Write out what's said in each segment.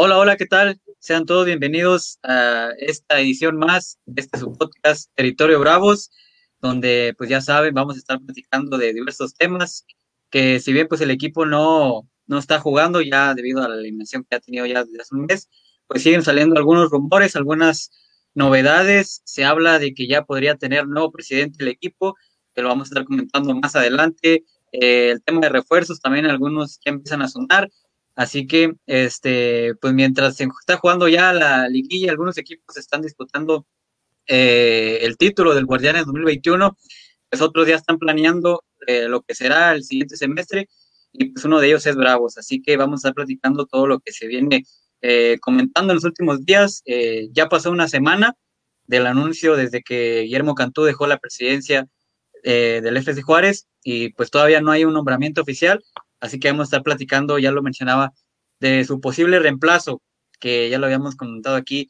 Hola, hola, ¿qué tal? Sean todos bienvenidos a esta edición más de este su podcast Territorio Bravos, donde pues ya saben, vamos a estar platicando de diversos temas, que si bien pues el equipo no, no está jugando ya debido a la eliminación que ha tenido ya desde hace un mes, pues siguen saliendo algunos rumores, algunas novedades, se habla de que ya podría tener nuevo presidente el equipo, que lo vamos a estar comentando más adelante, eh, el tema de refuerzos también algunos ya empiezan a sonar, Así que, este, pues mientras se está jugando ya la liguilla, algunos equipos están disputando eh, el título del Guardianes 2021, pues otros ya están planeando eh, lo que será el siguiente semestre y pues uno de ellos es Bravos. Así que vamos a estar platicando todo lo que se viene eh, comentando en los últimos días. ya pasó una semana del anuncio desde que Guillermo Cantú dejó la presidencia del FC Juárez y pues todavía no hay un nombramiento oficial, Así que vamos a estar platicando, ya lo mencionaba, de su posible reemplazo, que ya lo habíamos comentado aquí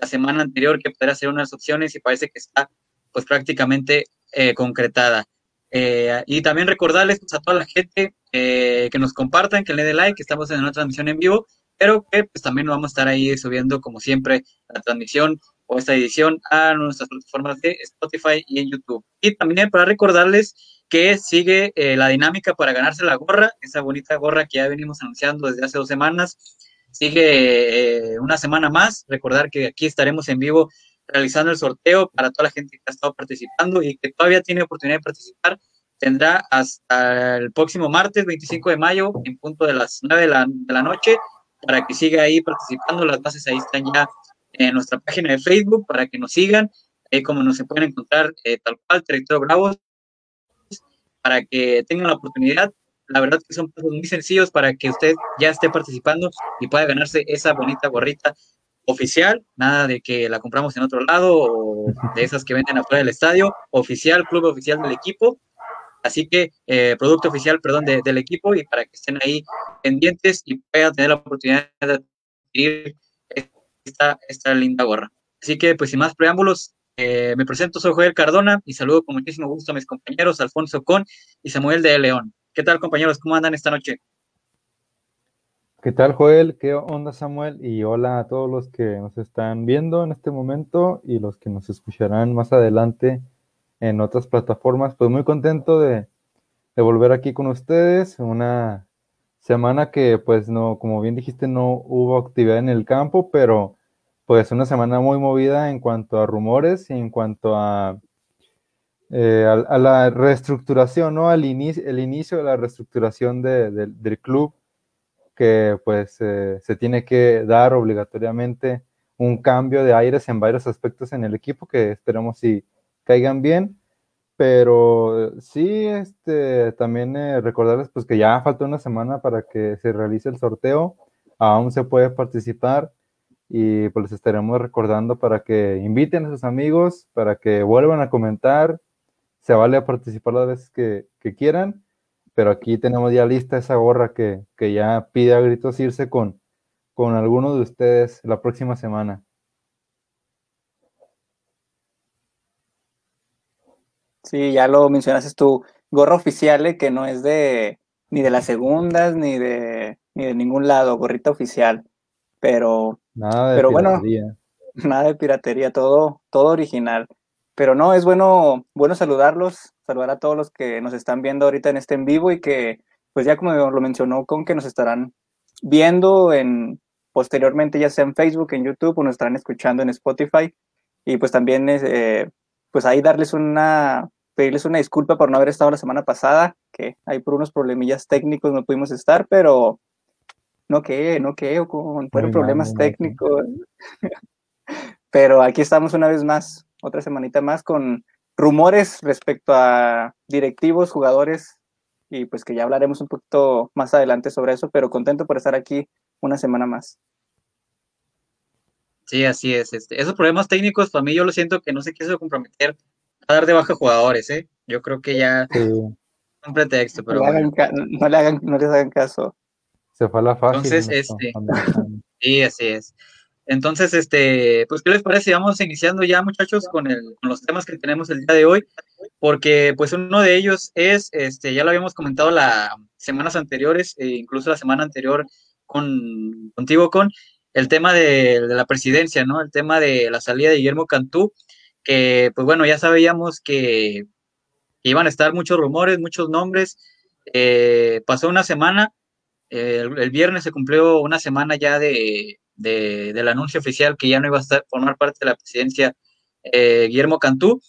la semana anterior, que podrá ser unas opciones y parece que está pues prácticamente eh, concretada. Eh, y también recordarles pues, a toda la gente eh, que nos compartan, que le dé like, que estamos en una transmisión en vivo, pero que pues también vamos a estar ahí subiendo como siempre la transmisión o esta edición a nuestras plataformas de Spotify y en YouTube. Y también para recordarles que sigue eh, la dinámica para ganarse la gorra, esa bonita gorra que ya venimos anunciando desde hace dos semanas. Sigue eh, una semana más. Recordar que aquí estaremos en vivo realizando el sorteo para toda la gente que ha estado participando y que todavía tiene oportunidad de participar. Tendrá hasta el próximo martes 25 de mayo en punto de las 9 de la, noche para que siga ahí participando. Las bases ahí están ya en nuestra página de Facebook para que nos sigan. Eh, como nos se pueden encontrar tal cual, Territorio Bravos, para que tengan la oportunidad. La verdad que son pasos muy sencillos para que usted ya esté participando y pueda ganarse esa bonita gorrita oficial, nada de que la compramos en otro lado o de esas que venden afuera del estadio, oficial, club oficial del equipo. Así que, eh, producto oficial, perdón, del equipo y para que estén ahí pendientes y puedan tener la oportunidad de adquirir esta, esta linda gorra. Así que, pues sin más preámbulos, eh, me presento, soy Joel Cardona y saludo con muchísimo gusto a mis compañeros Alfonso Con y Samuel de León. ¿Qué tal, compañeros? ¿Cómo andan esta noche? ¿Qué tal, Joel? ¿Qué onda, Samuel? Y hola a todos los que nos están viendo en este momento y los que nos escucharán más adelante en otras plataformas. Pues muy contento de, de volver aquí con ustedes. Una semana que, pues, no, como bien dijiste, no hubo actividad en el campo, pero pues una semana muy movida en cuanto a rumores y en cuanto a, eh, a, la reestructuración, ¿no? Al inicio, el inicio de la reestructuración del club, que pues eh, se tiene que dar obligatoriamente un cambio de aires en varios aspectos en el equipo que esperemos si caigan bien. Pero sí, este, también eh, recordarles pues que ya falta una semana para que se realice el sorteo. Aún se puede participar y pues les estaremos recordando para que inviten a sus amigos, para que vuelvan a comentar, se vale a participar las veces que, quieran, pero aquí tenemos ya lista esa gorra que, ya pide a gritos irse con, con alguno de ustedes la próxima semana. Sí, ya lo mencionaste tu gorra oficial, eh, que no es de ni de las segundas, ni de, ni de ningún lado, gorrita oficial. Pero Nada de Pero bueno, nada de piratería, todo, todo original. Pero no, es bueno, bueno saludarlos, saludar a todos los que nos están viendo ahorita en este en vivo y que, pues ya como lo mencionó, con que nos estarán viendo en posteriormente, ya sea en Facebook, en YouTube, o nos estarán escuchando en Spotify. Y pues también, eh, pues ahí darles una, pedirles una disculpa por no haber estado la semana pasada, que ahí por unos problemillas técnicos no pudimos estar, pero no que, no que, o con fueron problemas técnicos. Pero aquí estamos una vez más, otra semanita más, con rumores respecto a directivos, jugadores, y pues que ya hablaremos un poquito más adelante sobre eso, pero contento por estar aquí una semana más. Sí, así es. Este, esos problemas técnicos, para mí yo lo siento que no se quiso comprometer a dar de baja jugadores, ¿eh? Yo creo que ya sí. un pretexto, pero no, le hagan, no les hagan caso. Se fue a la fácil. Entonces, este, sí, así es. Entonces, este, pues, ¿qué les parece? Vamos iniciando ya, muchachos, con, el, con los temas que tenemos el día de hoy, porque, pues, uno de ellos es, este, ya lo habíamos comentado las semanas anteriores, e incluso la semana anterior con, contigo, con, el tema de, la presidencia, ¿no? El tema de la salida de Guillermo Cantú, que pues bueno, ya sabíamos que, iban a estar muchos rumores, muchos nombres. Eh, pasó una semana, el, viernes se cumplió una semana ya de, del anuncio oficial que ya no iba a estar, formar parte de la presidencia eh, Guillermo Cantú.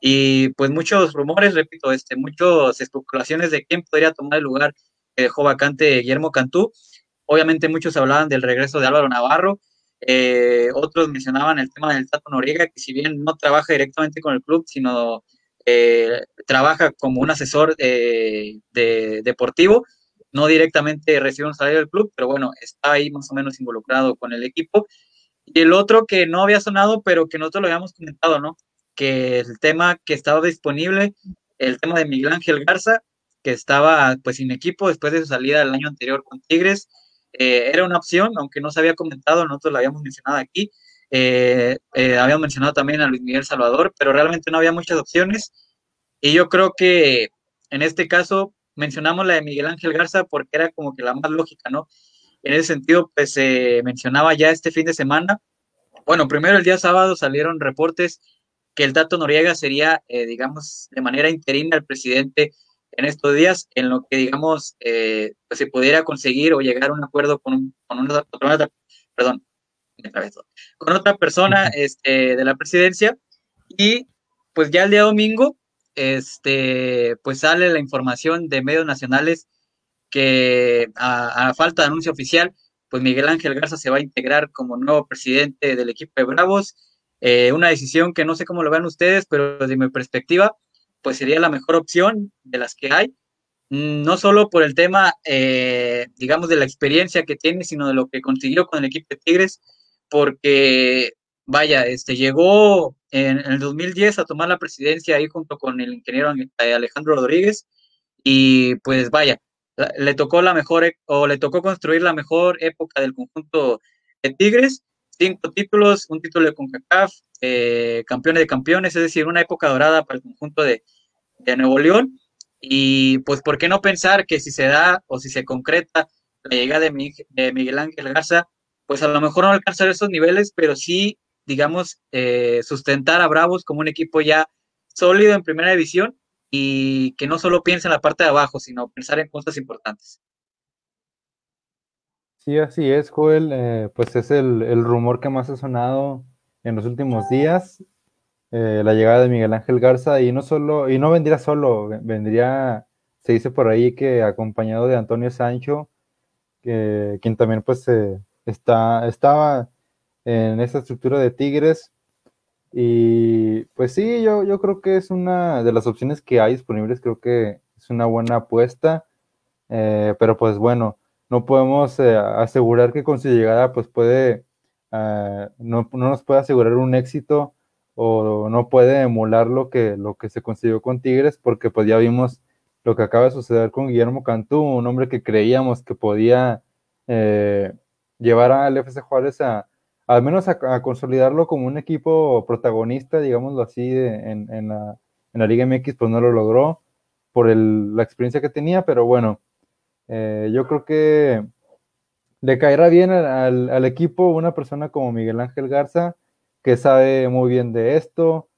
Y pues muchos rumores, repito, este, muchas especulaciones de quién podría tomar el lugar que dejó vacante Guillermo Cantú. Obviamente muchos hablaban del regreso de Álvaro Navarro, eh, otros mencionaban el tema del Tato Noriega, que si bien no trabaja directamente con el club, sino eh, trabaja como un asesor de, deportivo, no directamente recibe un salario del club, pero bueno, está ahí más o menos involucrado con el equipo. Y el otro que no había sonado, pero que nosotros lo habíamos comentado, ¿no? Que el tema que estaba disponible, el tema de Miguel Ángel Garza, que estaba pues sin equipo después de su salida el año anterior con Tigres, eh, era una opción, aunque no se había comentado, nosotros lo habíamos mencionado aquí, eh, eh, habíamos mencionado también a Luis Miguel Salvador, pero realmente no había muchas opciones. Y yo creo que en este caso mencionamos la de Miguel Ángel Garza porque era como que la más lógica, ¿no? En ese sentido, pues se mencionaba ya este fin de semana. Bueno, primero el día sábado salieron reportes que el Tato Noriega sería, eh, digamos, de manera interina el presidente en estos días, en lo que, digamos, eh, pues se pudiera conseguir o llegar a un acuerdo con, con una, otra, perdón, con otra persona este, de la presidencia. Y pues ya el día domingo este, pues sale la información de medios nacionales que a, falta de anuncio oficial, pues Miguel Ángel Garza se va a integrar como nuevo presidente del equipo de Bravos. Eh, una decisión que no sé cómo lo ven ustedes, pero desde mi perspectiva, pues sería la mejor opción de las que hay. Mm, no solo por el tema, eh, digamos, de la experiencia que tiene, sino de lo que consiguió con el equipo de Tigres, porque vaya, este, llegó en, el 2010 a tomar la presidencia ahí junto con el ingeniero eh, Alejandro Rodríguez y pues vaya, le tocó la mejor e, o le tocó construir la mejor época del conjunto de Tigres, cinco títulos, un título de CONCACAF, eh, campeones de campeones, es decir, una época dorada para el conjunto de, de Nuevo León. Y pues por qué no pensar que si se da o si se concreta la llegada de, Miguel Ángel Garza, pues a lo mejor no alcanzar esos niveles, pero sí digamos, eh, sustentar a Bravos como un equipo ya sólido en primera división y que no solo piense en la parte de abajo, sino pensar en cosas importantes. Sí, así es, Joel. Eh, pues es el, rumor que más ha sonado en los últimos días. Eh, la llegada de Miguel Ángel Garza y no solo, y no vendría solo, vendría, se dice por ahí que acompañado de Antonio Sancho, quien también pues está, estaba en esta estructura de Tigres. Y pues sí, yo, yo creo que es una de las opciones que hay disponibles, creo que es una buena apuesta, eh, pero pues bueno, no podemos eh, asegurar que con su llegada pues puede, eh, no, no, nos puede asegurar un éxito o no puede emular lo que, lo que se consiguió con Tigres, porque pues ya vimos lo que acaba de suceder con Guillermo Cantú, un hombre que creíamos que podía llevar al FC Juárez a, al menos a, consolidarlo como un equipo protagonista, digámoslo así, en, la, Liga MX, pues no lo logró por la experiencia que tenía, pero bueno, eh, yo creo que le caerá bien al, equipo una persona como Miguel Ángel Garza, que sabe muy bien de esto,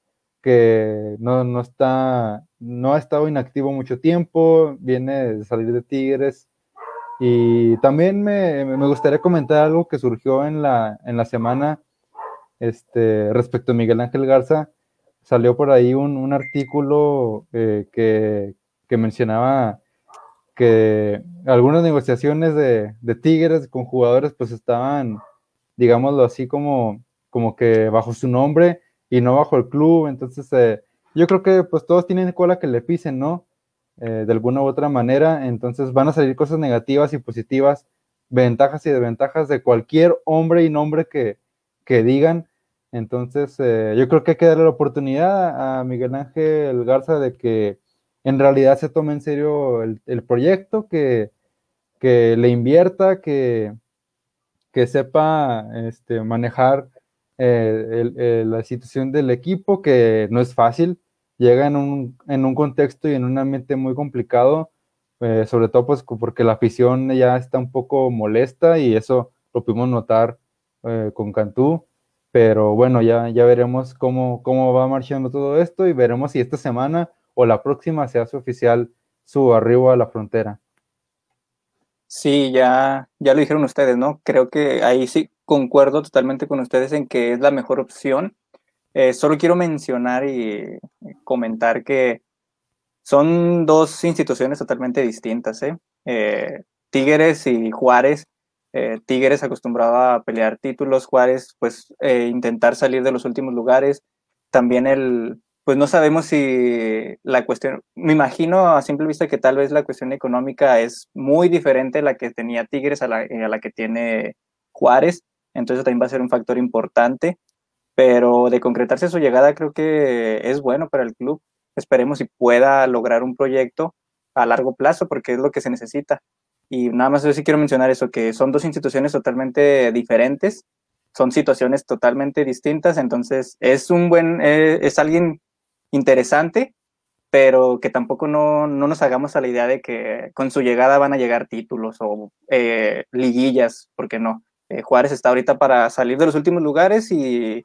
que no, no, está, no ha estado inactivo mucho tiempo, viene de salir de Tigres, y también me, gustaría comentar algo que surgió en la, en la semana este, respecto a Miguel Ángel Garza. Salió por ahí un, artículo eh, que, mencionaba que algunas negociaciones de, Tigres con jugadores pues estaban, digámoslo así, como, como que bajo su nombre y no bajo el club. Entonces, eh, yo creo que pues todos tienen cola que le pisen, ¿no? Eh, de alguna u otra manera, entonces van a salir cosas negativas y positivas, ventajas y desventajas de cualquier hombre y nombre que, digan. Entonces, eh, yo creo que hay que darle la oportunidad a Miguel Ángel Garza de que en realidad se tome en serio el, proyecto, que, le invierta, que, que sepa este, manejar eh, la situación del equipo, que no es fácil llega en un, en un contexto y en un ambiente muy complicado, eh, sobre todo pues porque la afición ya está un poco molesta y eso lo pudimos notar eh, con Cantú, pero bueno, ya, ya veremos cómo, cómo va marchando todo esto y veremos si esta semana o la próxima se hace oficial su arribo a la frontera. Sí, ya, ya lo dijeron ustedes, ¿no? Creo que ahí sí concuerdo totalmente con ustedes en que es la mejor opción. Eh, solo quiero mencionar y comentar que son dos instituciones totalmente distintas, ¿eh? eh Tigres y Juárez. Eh, Tigres acostumbraba a pelear títulos, Juárez pues intentar salir de los últimos lugares. También el, pues no sabemos si la cuestión, me imagino a simple vista que tal vez la cuestión económica es muy diferente a la que tenía Tigres a la, a la que tiene Juárez, entonces también va a ser un factor importante, pero de concretarse su llegada creo que es bueno para el club. Esperemos si pueda lograr un proyecto a largo plazo porque es lo que se necesita. Y nada más yo sí quiero mencionar eso, que son dos instituciones totalmente diferentes, son situaciones totalmente distintas, entonces es un buen, eh, es alguien interesante, pero que tampoco no, nos hagamos a la idea de que con su llegada van a llegar títulos o eh, liguillas, porque no. Eh, Juárez está ahorita para salir de los últimos lugares y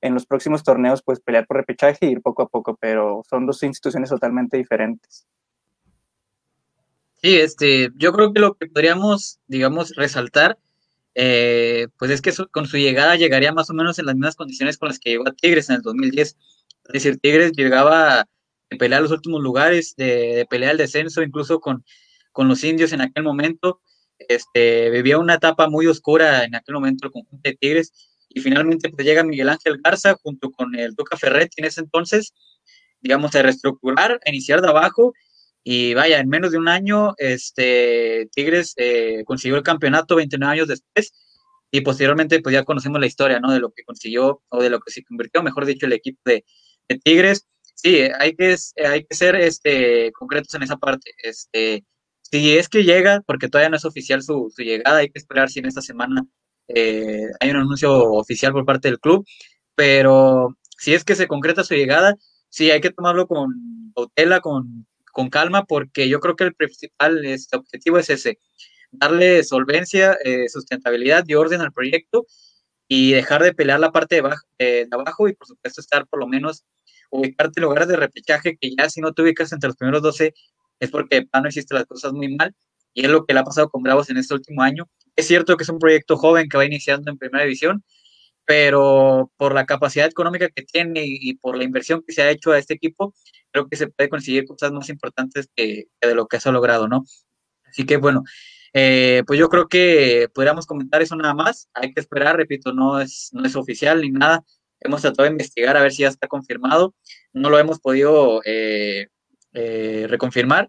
en los próximos torneos pues pelear por repechaje y ir poco a poco, pero son dos instituciones totalmente diferentes. Sí, este, yo creo que lo que podríamos, digamos, resaltar, eh, pues es que con su llegada llegaría más o menos en las mismas condiciones con las que llegó a Tigres en el 2010. Es decir, Tigres llegaba a pelear los últimos lugares, de, pelear el descenso, incluso con, con, los indios en aquel momento. Este, vivía una etapa muy oscura en aquel momento el conjunto de Tigres. Y finalmente pues, llega Miguel Ángel Garza junto con el Duca Ferretti en ese entonces, digamos, a reestructurar, a iniciar de abajo. Y vaya, en menos de un año, este, Tigres eh, consiguió el campeonato 29 años después y posteriormente pues ya conocemos la historia, ¿no? De lo que consiguió o de lo que se convirtió, mejor dicho, el equipo de, Tigres, sí, hay que, hay que ser este, concretos en esa parte. Este, si es que llega, porque todavía no es oficial su, llegada, hay que esperar si en esta semana eh, hay un anuncio oficial por parte del club, pero si es que se concreta su llegada, sí, hay que tomarlo con cautela, con, con calma, porque yo creo que el principal este, objetivo es ese, darle solvencia, eh, sustentabilidad y orden al proyecto y dejar de pelear la parte de, abajo y por supuesto estar por lo menos ubicarte en lugares de repechaje que ya si no te ubicas entre los primeros 12 es porque no hiciste las cosas muy mal y es lo que le ha pasado con Bravos en este último año. Es cierto que es un proyecto joven que va iniciando en primera división, pero por la capacidad económica que tiene y, por la inversión que se ha hecho a este equipo, creo que se puede conseguir cosas más importantes que, que de lo que se ha logrado, ¿no? Así que bueno, eh, pues yo creo que podríamos comentar eso nada más. Hay que esperar, repito, no es, no es oficial ni nada. Hemos tratado de investigar a ver si ya está confirmado. No lo hemos podido eh, eh, reconfirmar,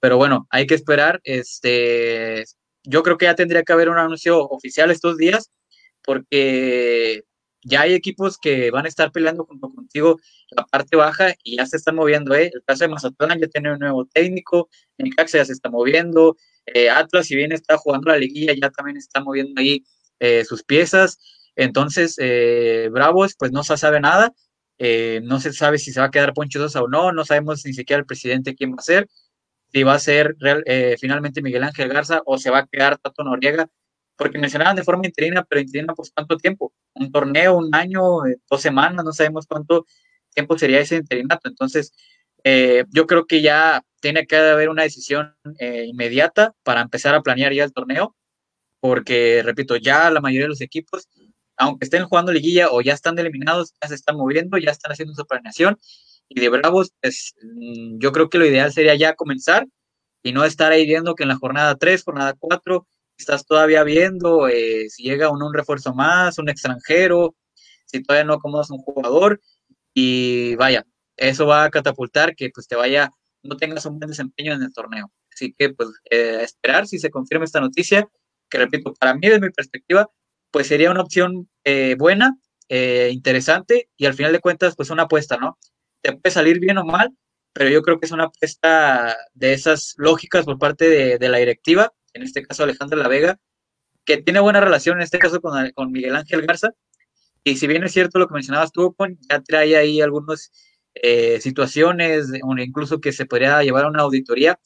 pero bueno, hay que esperar. Este, yo creo que ya tendría que haber un anuncio oficial estos días, porque ya hay equipos que van a estar peleando junto contigo la parte baja y ya se están moviendo. ¿eh? El caso de Mazatlán ya tiene un nuevo técnico, Necaxa ya se está moviendo, eh, Atlas, si bien está jugando la liguilla, ya también está moviendo ahí eh, sus piezas. Entonces, eh, Bravos, pues no se sabe nada. no se sabe si se va a quedar Poncho Sosa o no. No sabemos ni siquiera el presidente quién va a ser. Si va a ser finalmente Miguel Ángel Garza o se va a quedar Tato Noriega. Porque mencionaban de forma interina, pero interina, pues cuánto tiempo. Un torneo, un año, dos semanas, no sabemos cuánto tiempo sería ese interinato. Entonces, yo creo que ya tiene que haber una decisión eh, inmediata para empezar a planear ya el torneo, porque, repito, ya la mayoría de los equipos, aunque estén jugando liguilla o ya están eliminados, ya se están moviendo, ya están haciendo su planeación. Y de Bravos, pues mm, yo creo que lo ideal sería ya comenzar y no estar ahí viendo que en la jornada 3, jornada 4, estás todavía viendo eh, si llega un, un refuerzo más, un extranjero, si todavía no acomodas un jugador. Y vaya, eso va a catapultar que pues te vaya no tengas un buen desempeño en el torneo. Así que, pues, eh, esperar si se confirma esta noticia, que repito, para mí, desde mi perspectiva, pues sería una opción eh, buena, eh, interesante y al final de cuentas, pues una apuesta, ¿no? Te puede salir bien o mal, pero yo creo que es una apuesta de esas lógicas por parte de, la directiva, en este caso Alejandra La Vega, que tiene buena relación en este caso con, con Miguel Ángel Garza. Y si bien es cierto lo que mencionabas tú, ya trae ahí algunos eh, situaciones, incluso que se podría llevar a una auditoría.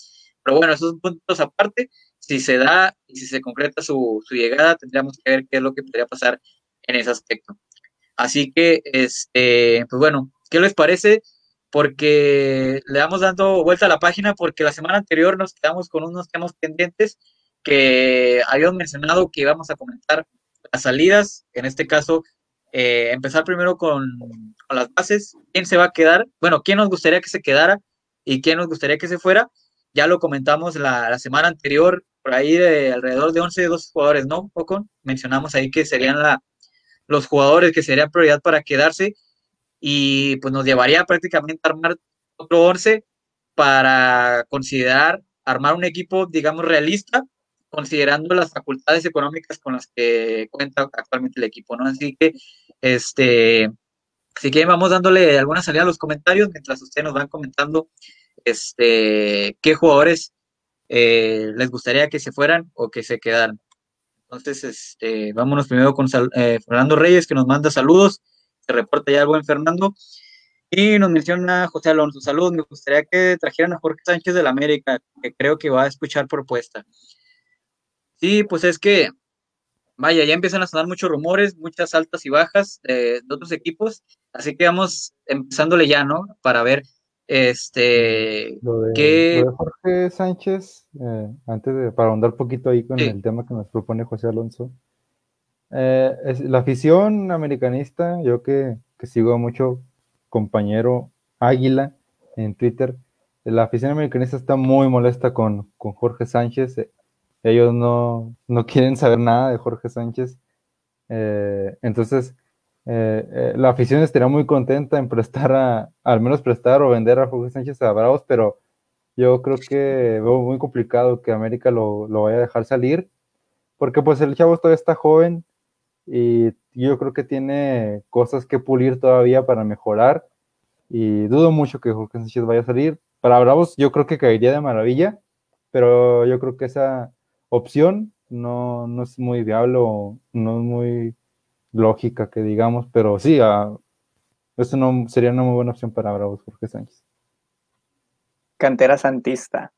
Pero bueno, esos puntos aparte. Si se da y si se concreta su, llegada, tendríamos que ver qué es lo que podría pasar en ese aspecto. Así que, este, pues bueno, ¿qué les parece? Porque le damos dando vuelta a la página porque la semana anterior nos quedamos con unos temas pendientes que habíamos mencionado que íbamos a comentar las salidas, en este caso, eh, empezar primero con, las bases, quién se va a quedar, bueno, quién nos gustaría que se quedara y quién nos gustaría que se fuera. Ya lo comentamos la, semana anterior, por ahí de alrededor de 11, 12 jugadores, ¿no, Ocon? Mencionamos ahí que serían los jugadores que serían prioridad para quedarse y pues nos llevaría prácticamente a armar otro 11 para considerar armar un equipo, digamos, realista, considerando las facultades económicas con las que cuenta actualmente el equipo, ¿no? Así que, este, si quieren, vamos dándole alguna salida a los comentarios mientras ustedes nos van comentando, este, qué jugadores eh, les gustaría que se fueran o que se quedaran. Entonces, este, vámonos primero con eh, Fernando Reyes, que nos manda saludos. Se reporta ya el buen Fernando. Y nos menciona José Alonso. Saludos, me gustaría que trajeran a Jorge Sánchez de la América, que creo que va a escuchar propuesta. Sí, pues es que, vaya, ya empiezan a sonar muchos rumores, muchas altas y bajas de otros equipos. Así que vamos empezándole ya, ¿no? Para ver este, lo de, ¿qué? lo de Jorge Sánchez, eh, antes de, para ahondar un poquito ahí con sí. el tema que nos propone José Alonso, eh, es, la afición americanista, yo que, que, sigo a mucho compañero Águila en Twitter, la afición americanista está muy molesta con, con Jorge Sánchez, ellos no, no, quieren saber nada de Jorge Sánchez, eh, entonces eh, eh, la afición estaría muy contenta en prestar a, al menos prestar o vender a Jorge Sánchez a Bravos, pero yo creo que veo muy complicado que América lo, lo, vaya a dejar salir, porque pues el chavo todavía está joven y yo creo que tiene cosas que pulir todavía para mejorar y dudo mucho que Jorge Sánchez vaya a salir. Para Bravos yo creo que caería de maravilla, pero yo creo que esa opción no, no es muy viable o no es muy lógica que digamos, pero sí, uh, eso no sería una muy buena opción para Bravos Jorge Sánchez. Cantera Santista.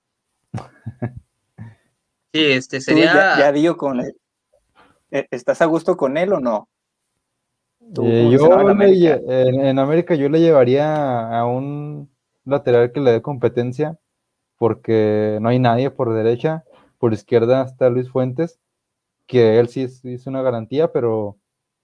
sí, este sería. Ya, ya, digo con él. ¿Estás a gusto con él o no? Eh, yo en América? Le, en, en América yo le llevaría a un lateral que le dé competencia, porque no hay nadie por derecha, por izquierda está Luis Fuentes, que él sí es, es una garantía, pero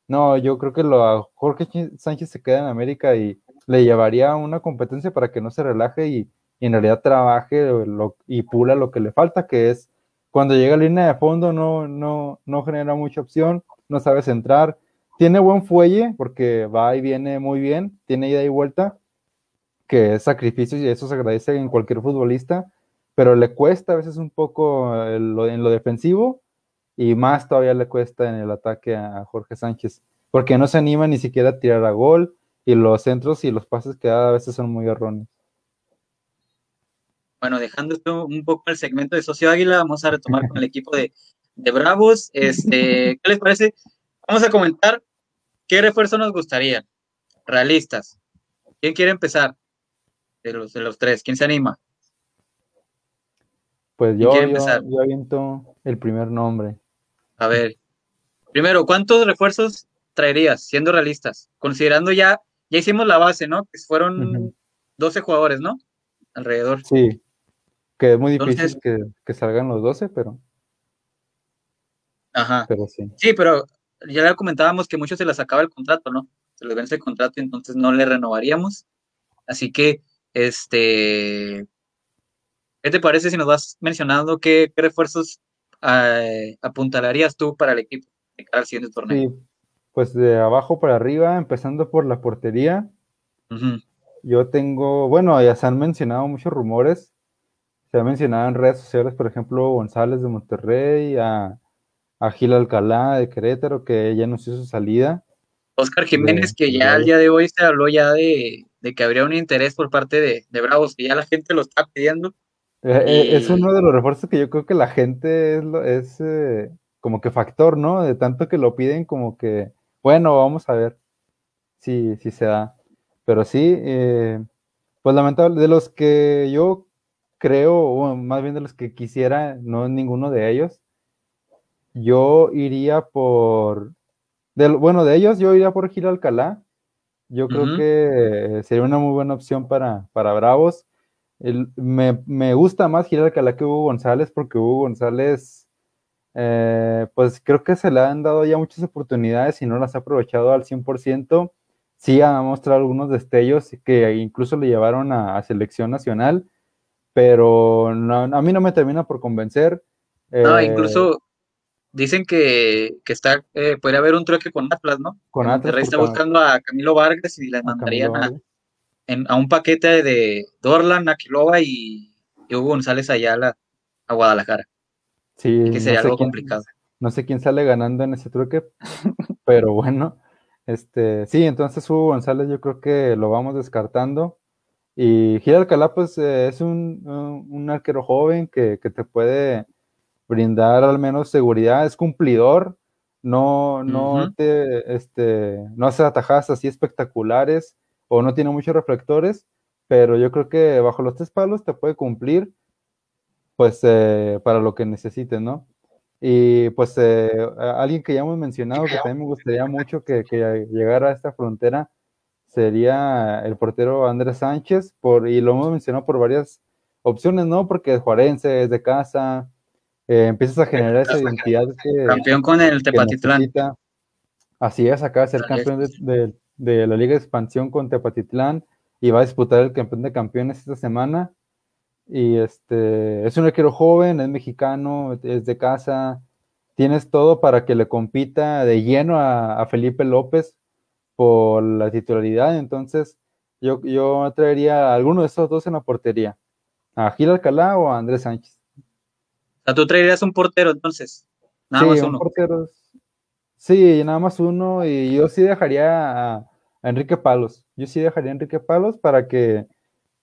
no, yo creo que lo, Jorge Sánchez se queda en América y le llevaría una competencia para que no se relaje y, y en realidad trabaje lo, y pula lo que le falta, que es cuando llega a línea de fondo no, no, no genera mucha opción, no sabe centrar, tiene buen fuelle porque va y viene muy bien, tiene ida y vuelta, que es sacrificio y eso se agradece en cualquier futbolista, pero le cuesta a veces un poco en lo, en lo defensivo y más todavía le cuesta en el ataque a Jorge Sánchez, porque no se anima ni siquiera a tirar a gol y los centros y los pases que da a veces son muy erróneos. Bueno, dejando esto un poco el segmento de Socio Águila, vamos a retomar con el equipo de, de Bravos. Este, ¿Qué les parece? Vamos a comentar qué refuerzo nos gustaría. Realistas. ¿Quién quiere empezar? De los, de los tres, ¿quién se anima? Pues yo, yo, yo aviento el primer nombre. A ver, primero, ¿cuántos refuerzos traerías, siendo realistas? Considerando ya, ya hicimos la base, ¿no? Que fueron uh -huh. 12 jugadores, ¿no? Alrededor. Sí, que es muy difícil que, que, salgan los 12, pero... Ajá. Pero sí. Sí, pero ya le comentábamos que muchos se les acaba el contrato, ¿no? Se les vence el contrato y entonces no le renovaríamos. Así que, este... ¿Qué te parece si nos vas mencionando qué, qué refuerzos eh, apuntalarías tú para el equipo de cara al siguiente torneo? Sí, pues de abajo para arriba, empezando por la portería. Uh -huh. Yo tengo, bueno, ya se han mencionado muchos rumores. Se ha mencionado en redes sociales, por ejemplo, González de Monterrey, a, a Gil Alcalá de Querétaro, que ya anunció su salida. Oscar Jiménez, de, que ya al día de hoy se habló ya de, de que habría un interés por parte de, de, Bravos, que ya la gente lo está pidiendo. Eh, y... Es uno de los refuerzos que yo creo que la gente es, es eh, como que factor, ¿no? De tanto que lo piden como que, bueno, vamos a ver si, si se da. Pero sí, eh, pues lamentable, de los que yo creo, o más bien de los que quisiera, no es ninguno de ellos. Yo iría por bueno, de ellos yo iría por Gil Alcalá. Yo creo que sería una muy buena opción para, para Bravos. me, gusta más Gil Alcalá que Hugo González porque Hugo González, eh, pues creo que se le han dado ya muchas oportunidades y no las ha aprovechado al 100%. Sí ha mostrado algunos destellos que incluso le llevaron a, selección nacional, pero a mí no me termina por convencer. No, eh, incluso Dicen que, que está, eh, podría haber un trueque con Atlas, ¿no? Con Atlas. Monterrey está buscando a Camilo Vargas y le mandarían a, a, un paquete de Dorlan, Aquilova y, y Hugo González Ayala a Guadalajara. Sí. que sería algo complicado. No sé quién sale ganando en ese truque, pero bueno. Este, sí, entonces Hugo González yo creo que lo vamos descartando. Y Gil Alcalá, pues eh, es un, un, arquero joven que, que te puede brindar al menos seguridad, es cumplidor, no, no te, este, no hace atajadas así espectaculares o no tiene muchos reflectores, pero yo creo que bajo los tres palos te puede cumplir, pues, eh, para lo que necesites, ¿no? Y pues eh, alguien que ya hemos mencionado, que también me gustaría mucho que, que, llegara a esta frontera, sería el portero Andrés Sánchez, por, y lo hemos mencionado por varias opciones, ¿no? Porque es juarense, es de casa, eh, empiezas a generar esa identidad. Que, campeón con el Tepatitlán. Así es, acaba de ser campeón de, la Liga de Expansión con Tepatitlán y va a disputar el campeón de campeones esta semana. Y este es un arquero joven, es mexicano, es de casa. Tienes todo para que le compita de lleno a, Felipe López por la titularidad. Entonces, yo, yo traería a alguno de esos dos en la portería, a Gil Alcalá o a Andrés Sánchez sea, tú traerías un portero entonces. Nada más uno. Sí, nada más uno. Y yo sí dejaría a, Enrique Palos. Yo sí dejaría a Enrique Palos para que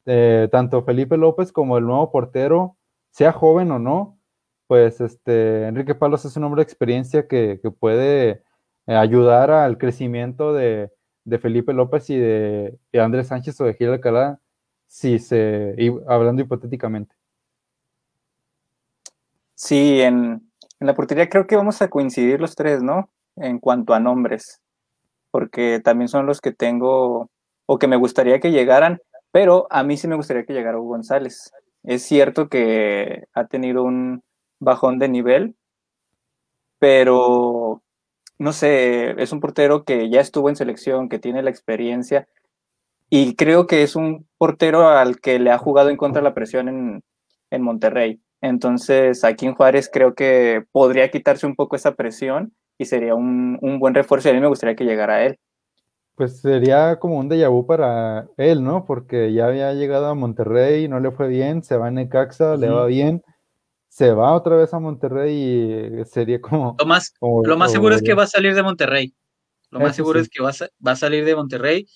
eh, tanto Felipe López como el nuevo portero, sea joven o no, pues este Enrique Palos es un hombre de experiencia que, puede eh, ayudar al crecimiento de, Felipe López y de, Andrés Sánchez o de Gil Alcalá, si se, hablando hipotéticamente. Sí, en, la portería creo que vamos a coincidir los tres, ¿no? En cuanto a nombres, porque también son los que tengo o que me gustaría que llegaran, pero a mí sí me gustaría que llegara Hugo González. Es cierto que ha tenido un bajón de nivel, pero no sé, es un portero que ya estuvo en selección, que tiene la experiencia y creo que es un portero al que le ha jugado en contra la presión en, en Monterrey. Entonces, aquí en Juárez creo que podría quitarse un poco esa presión y sería un, buen refuerzo y a mí me gustaría que llegara a él. Pues sería como un déjà vu para él, ¿no? Porque ya había llegado a Monterrey, no le fue bien, se va a Necaxa, le va bien, se va otra vez a Monterrey y sería como... Lo más, lo más seguro es que va a salir de Monterrey. Lo más seguro es que va a, va a salir de Monterrey.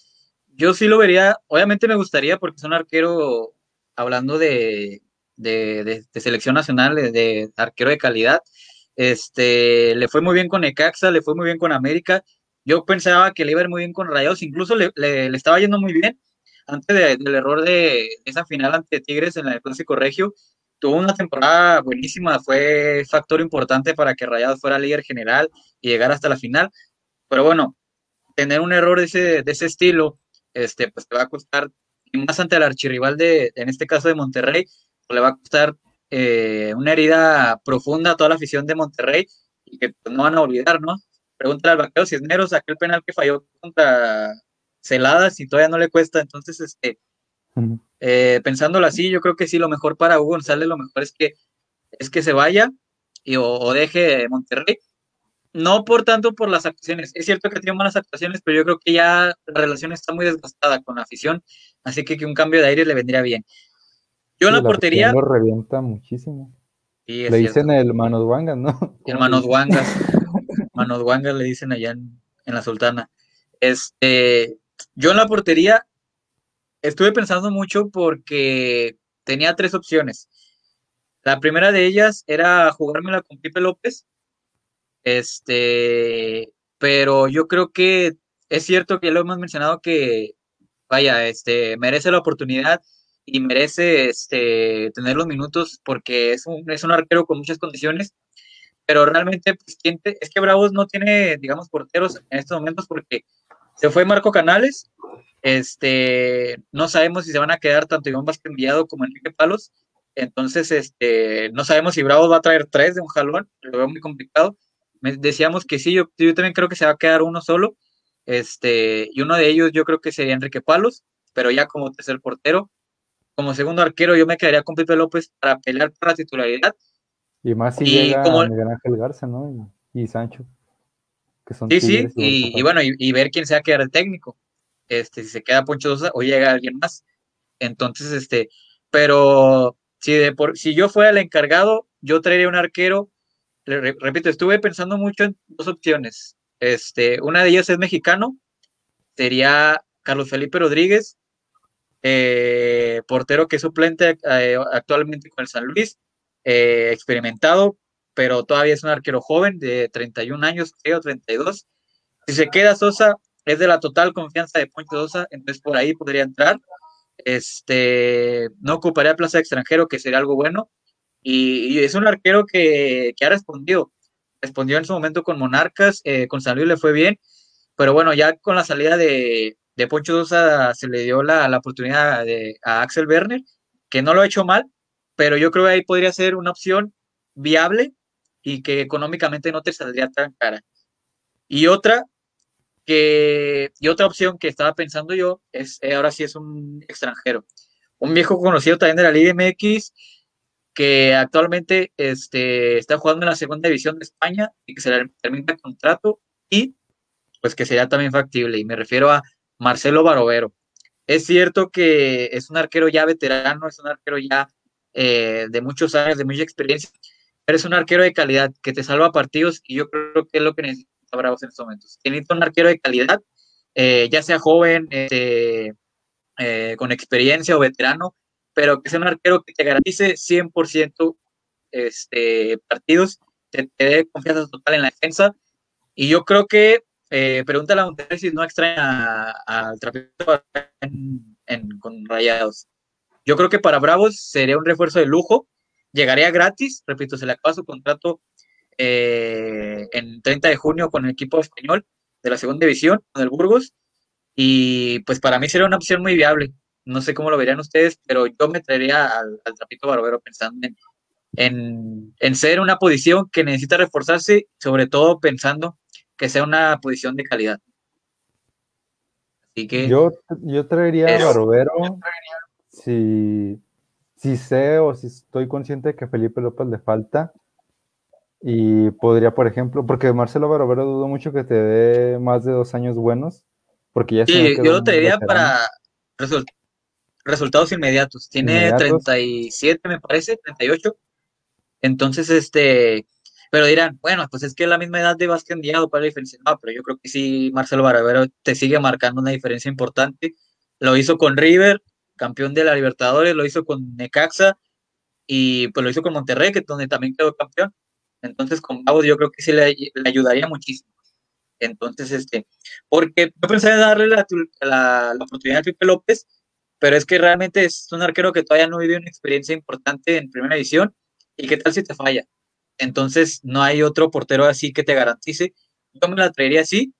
Yo sí lo vería, obviamente me gustaría porque es un arquero, hablando de, de, selección nacional, de, arquero de calidad. Este, le fue muy bien con Ecaxa, le fue muy bien con América. Yo pensaba que le iba a ir muy bien con Rayados, incluso le, estaba yendo muy bien antes del error de esa final ante Tigres en el Clásico Regio. Tuvo una temporada buenísima, fue factor importante para que Rayados fuera líder general y llegara hasta la final. Pero bueno, tener un error de ese, de ese estilo, este, pues te va a costar, y más ante el archirrival de, en este caso de Monterrey, le va a costar eh, una herida profunda a toda la afición de Monterrey y que pues, no van a olvidar, ¿no? Pregúntale al vaquero Cisneros, aquel penal que falló contra Celadas y todavía no le cuesta, entonces, este, eh, pensándolo así, yo creo que sí, lo mejor para Hugo González, lo mejor es que, es que se vaya y, o, deje Monterrey. No por tanto por las actuaciones. Es cierto que tiene buenas actuaciones, pero yo creo que ya la relación está muy desgastada con la afición, así que que un cambio de aire le vendría bien. Yo en la, portería. Lo revienta muchísimo. le dicen el Manos Wangas, ¿no? El Manos Wangas. Manos Wangas le dicen allá en, la Sultana. Este, yo en la portería estuve pensando mucho porque tenía tres opciones. La primera de ellas era jugármela con Pipe López. Este, pero yo creo que es cierto que ya lo hemos mencionado que, vaya, este, merece la oportunidad y merece este, tener los minutos porque es un, es un arquero con muchas condiciones. pero realmente, pues, es que Bravos no tiene, digamos, porteros en estos momentos porque se fue Marco Canales, este, no sabemos si se van a quedar tanto Iván Vázquez Enviado como Enrique Palos, entonces, este, no sabemos si Bravos va a traer tres de un jalón, lo veo muy complicado. decíamos que sí, yo, yo también creo que se va a quedar uno solo, este, y uno de ellos yo creo que sería Enrique Palos, pero ya como tercer portero. Como segundo arquero, yo me quedaría con Pipe López para pelear por la titularidad. Y más si llega como, Miguel Ángel Garza, ¿no? Y, Sancho. Que son sí, sí, y, bueno, y, ver quién se va a quedar el técnico. Este, si se queda Poncho Dosa o llega alguien más. Entonces, este, pero si, de por, si yo fuera el encargado, yo traería un arquero. repito, estuve pensando mucho en dos opciones. Este, una de ellas es mexicano, sería Carlos Felipe Rodríguez, eh, portero que es suplente eh, actualmente con el San Luis, eh, experimentado, pero todavía es un arquero joven de 31 años, creo, 32. Si se queda Sosa, es de la total confianza de Poncho Sosa, entonces por ahí podría entrar. Este, no ocuparía plaza de extranjero, que sería algo bueno. Y, es un arquero que, ha respondido. Respondió en su momento con Monarcas, con San Luis le fue bien, pero bueno, ya con la salida de, de Poncho Dosa se le dio la, oportunidad a Axel Werner, que no lo ha hecho mal, pero yo creo que ahí podría ser una opción viable y que económicamente no te saldría tan cara. Y otra que y otra opción que estaba pensando yo es eh, ahora sí es un extranjero, un viejo conocido también de la Liga MX que actualmente este, está jugando en la segunda división de España y que se le termina el contrato y pues que sería también factible. Y me refiero a Marcelo Barovero. Es cierto que es un arquero ya veterano, es un arquero ya eh, de muchos años, de mucha experiencia, pero es un arquero de calidad que te salva partidos y yo creo que es lo que necesita Bravos en estos momentos. Necesita un arquero de calidad, eh, ya sea joven, este, eh, con experiencia o veterano, pero que sea un arquero que te garantice 100% este, partidos, te, te dé confianza total en la defensa. Y yo creo que eh, pregúntale a Monterrey si no extraña al trapito con rayados. Yo creo que para Bravos sería un refuerzo de lujo. Llegaría gratis, repito, se le acaba su contrato eh, en 30 de junio con el equipo español de la segunda división, con el Burgos. Y pues para mí sería una opción muy viable. No sé cómo lo verían ustedes, pero yo me traería al, Trapito Barbero pensando en, en, ser una posición que necesita reforzarse, sobre todo pensando que sea una posición de calidad. Así que. Yo, yo traería a Barbero si, si sé o si estoy consciente de que a Felipe López le falta. Y podría, por ejemplo, porque Marcelo Barovero dudo mucho que te dé más de dos años buenos. Porque ya sí, yo lo traería para resultados inmediatos. Tiene 37, me parece, 38. Entonces, este, pero dirán, bueno, pues es que es la misma edad de Vázquez Enviado para la diferencia. No, pero yo creo que sí, Marcelo Baravero te sigue marcando una diferencia importante. Lo hizo con River, campeón de la Libertadores, lo hizo con Necaxa y pues lo hizo con Monterrey, que donde también quedó campeón. Entonces, con Bravos yo creo que sí le, ayudaría muchísimo. Entonces, este, porque yo pensé en darle la, oportunidad a Pipe López, pero es que realmente es un arquero que todavía no vivió una experiencia importante en primera división. ¿Y qué tal si te falla? Entonces, no hay otro portero así que te garantice. Yo me la traería así.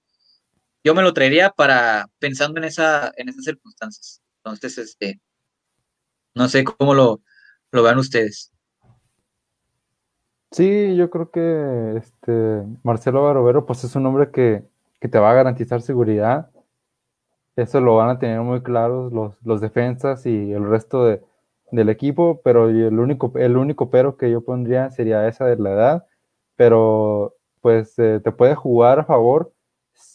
Yo me lo traería para pensando en esa en esas circunstancias. Entonces, este no sé cómo lo, lo vean ustedes. Sí, yo creo que este Marcelo Barovero pues es un hombre que, te va a garantizar seguridad. Eso lo van a tener muy claros los, los defensas y el resto de, del equipo, pero el único, el único pero que yo pondría sería esa de la edad, pero pues eh, te puede jugar a favor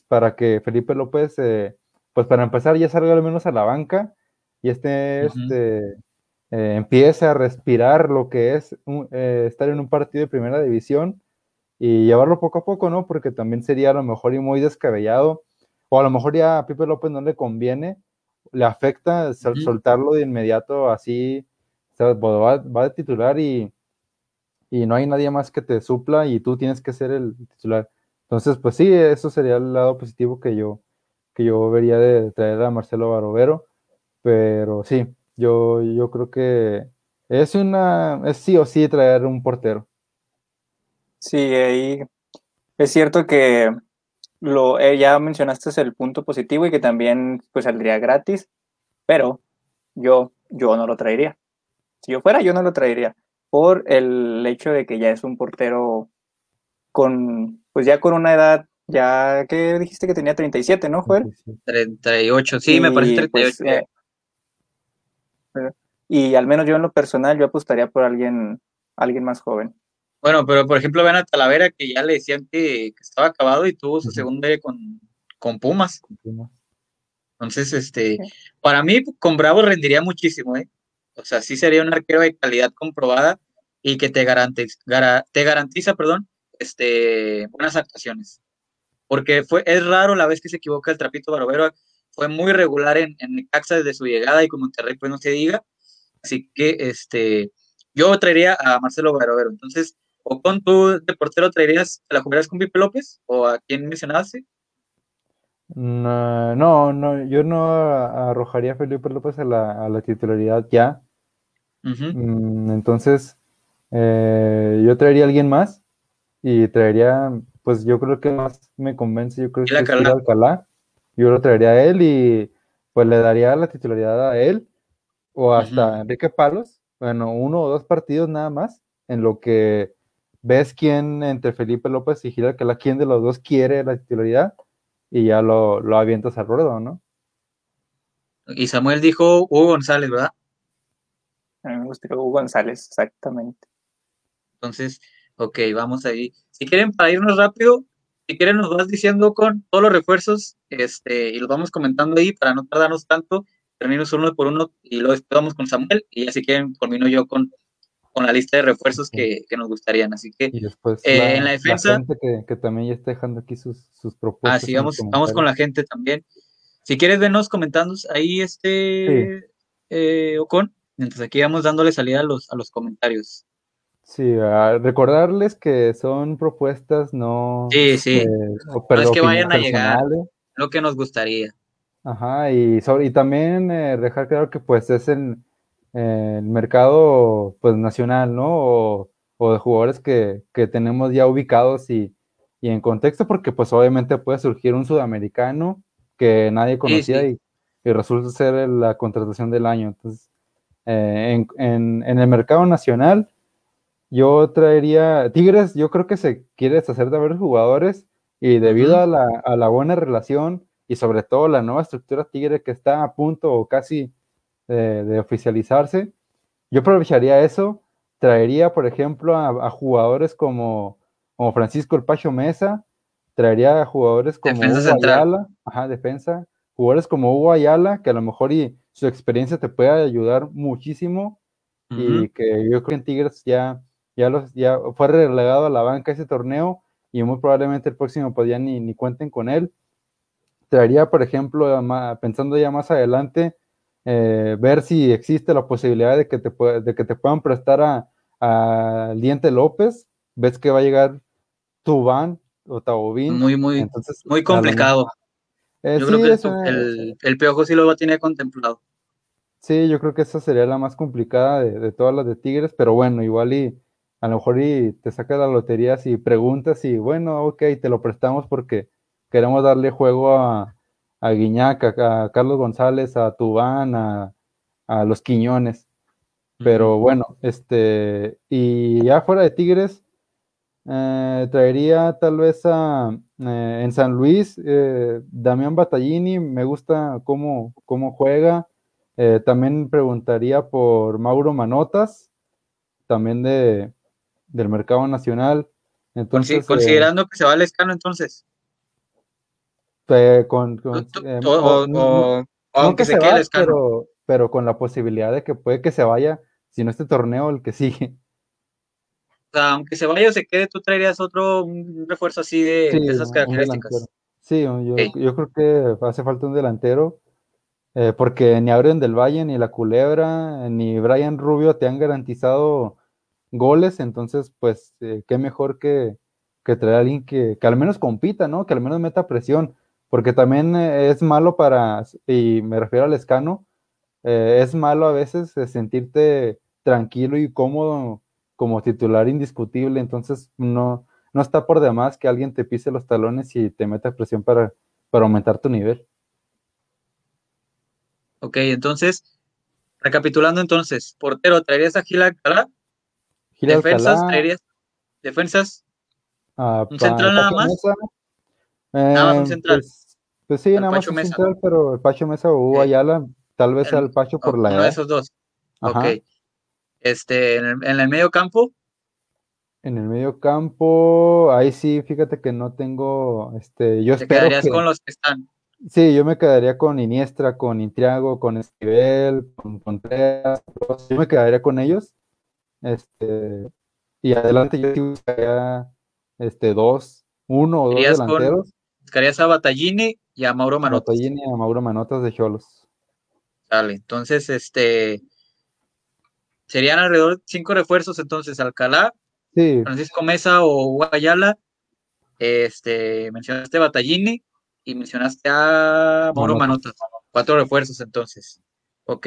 para que Felipe López, eh, pues para empezar ya salga al menos a la banca y este, este eh, empiece a respirar lo que es estar en un partido de primera división y llevarlo poco a poco, ¿no? Porque también sería a lo mejor y muy descabellado, o a lo mejor ya a Felipe López no le conviene le afecta soltarlo de inmediato así, va, va de titular y, y, no hay nadie más que te supla y tú tienes que ser el titular. Entonces, pues sí, eso sería el lado positivo que yo, que yo vería de traer a Marcelo Barovero, pero sí, yo, yo creo que es una, es sí o sí traer un portero. Sí, ahí es cierto que lo eh, ya mencionaste el punto positivo y que también pues saldría gratis, pero yo yo no lo traería. Si yo fuera, yo no lo traería por el hecho de que ya es un portero con pues ya con una edad ya que dijiste que tenía 37, ¿no, Joel? 38, sí, me parece 38. Pues, eh, y al menos yo en lo personal, yo apostaría por alguien, alguien más joven. Bueno, pero por ejemplo, ven a Talavera que ya le decían que, estaba acabado y tuvo su segunda con, con Pumas. Entonces, este, para mí, con Bravo rendiría muchísimo, ¿eh? O sea, sí sería un arquero de calidad comprobada y que te garantiza, te garantiza, perdón, este, buenas actuaciones. Porque fue, es raro la vez que se equivoca el Trapito Barovero, fue muy regular en, en Necaxa desde su llegada y con Monterrey, pues no se diga. Así que, este, yo traería a Marcelo Barovero. Entonces, o con tu de portero traerías, ¿la jugarías con Pipe López? ¿O a quién mencionaste? No, no, yo no arrojaría a Felipe López a la, titularidad ya. Mm, entonces, eh, yo traería a alguien más y traería, pues yo creo que más me convence, yo creo que es Alcalá. Yo lo traería a él y pues le daría la titularidad a él o hasta Enrique Palos, bueno, uno o dos partidos nada más, en lo que ves quién entre Felipe López y Gil Alcalá, quién de los dos quiere la titularidad y ya lo, lo avientas al ruedo, ¿no? Y Samuel dijo Hugo González, ¿verdad? A mí me gusta Hugo González, exactamente. Entonces, ok, vamos ahí. Si quieren, para irnos rápido, si quieren nos vas diciendo con todos los refuerzos, este, y los vamos comentando ahí para no tardarnos tanto, termino uno por uno y luego vamos con Samuel, y ya si quieren, termino yo con con la lista de refuerzos que, nos gustarían. Así que eh, en la defensa. que, también ya está dejando aquí sus, propuestas. Así vamos, vamos con la gente también. Si quieres, venos comentando ahí este eh, Ocon. Entonces aquí vamos dándole salida a los, a los comentarios. Sí, recordarles que son propuestas no. Sí, sí. Eh, no es que vayan a llegar lo que nos gustaría. Ajá, y, y también dejar claro que pues es en el mercado pues nacional, ¿no? O, de jugadores que, tenemos ya ubicados y, en contexto, porque pues obviamente puede surgir un sudamericano que nadie conocía Y, resulta ser la contratación del año. Entonces, eh, en, el mercado nacional, yo traería, Tigres, yo creo que se quiere deshacer de varios jugadores y debido a, la, a la buena relación y sobre todo la nueva estructura Tigre que está a punto o casi de, oficializarse. Yo aprovecharía eso, traería, por ejemplo, a, jugadores como, como, Francisco El Pacho Mesa, traería a jugadores como Hugo Ayala, ajá, defensa, jugadores como Hugo Ayala, que a lo mejor y su experiencia te puede ayudar muchísimo y que yo creo que en Tigres ya, ya, los, ya fue relegado a la banca ese torneo y muy probablemente el próximo pues ya ni, ni cuenten con él. Traería, por ejemplo, pensando ya más adelante, eh, ver si existe la posibilidad de que te, de que te puedan prestar a, Diente López. Ves que va a llegar Tubán o Taubín. Muy, muy, Entonces, muy complicado. Eh, yo creo que el, el, Piojo sí lo tiene contemplado. Sí, yo creo que esa sería la más complicada de, todas las de Tigres, pero bueno, igual y a lo mejor y te sacas la lotería si preguntas y bueno, ok, te lo prestamos porque queremos darle juego a, a Guiñac, a, Carlos González, a Tubán, a, los Quiñones. Pero bueno, este, y ya fuera de Tigres, eh, traería tal vez a eh, en San Luis, eh, Damián Battaglini, me gusta cómo, cómo juega. también preguntaría por Mauro Manotas, también de, del mercado nacional. Entonces, considerando que se va al escano entonces con, aunque se, quede pero, pero con la posibilidad de que puede que se vaya, si no este torneo, el que sigue. O sea, aunque se vaya o se quede, tú traerías otro refuerzo así de, esas características. Sí, yo, creo que hace falta un delantero, eh, porque ni Aurén del Valle, ni la Culebra, ni Brian Rubio te han garantizado goles, entonces, pues, eh, qué mejor que, que traer a alguien que, que al menos compita, ¿no? Que al menos meta presión porque también eh, es malo para, y me refiero al escano, eh, es malo a veces sentirte tranquilo y cómodo como titular indiscutible, entonces no, no está por demás que alguien te pise los talones y te meta presión para, para aumentar tu nivel. Ok, entonces, recapitulando entonces, portero, ¿traerías a Gil Alcalá? Gil ¿Defensas? Alcalá, ¿Traerías defensas? ah, ¿Un central nada más? Mesa. Nada más un Eh, central. Pues, pues sí, El nada más Pacho un Mesa. central, pero el Pacho Mesa o Hugo Ok. Ayala, tal vez El- al Pacho por la Uno de esos dos. Ajá. Ok. Este, en el, en el medio campo, En el medio campo, ahí sí, fíjate que no tengo, este, yo te espero quedarías que, con los que están. sí, yo me quedaría con Iniestra, con Intriago, con Esquivel, con Contreras, yo me quedaría con ellos, este, y adelante yo sí buscaría, este, dos, uno o dos con- delanteros, Buscarías a Battaglini y a Mauro Manotas. Battaglini y a Mauro Manotas de Cholos. Dale, entonces, este, serían alrededor de cinco refuerzos, entonces, Alcalá, Sí, Francisco Mesa o Hugo Ayala, este, mencionaste Battaglini y mencionaste a Mauro Manotas. Manotas. Cuatro refuerzos, entonces. Ok,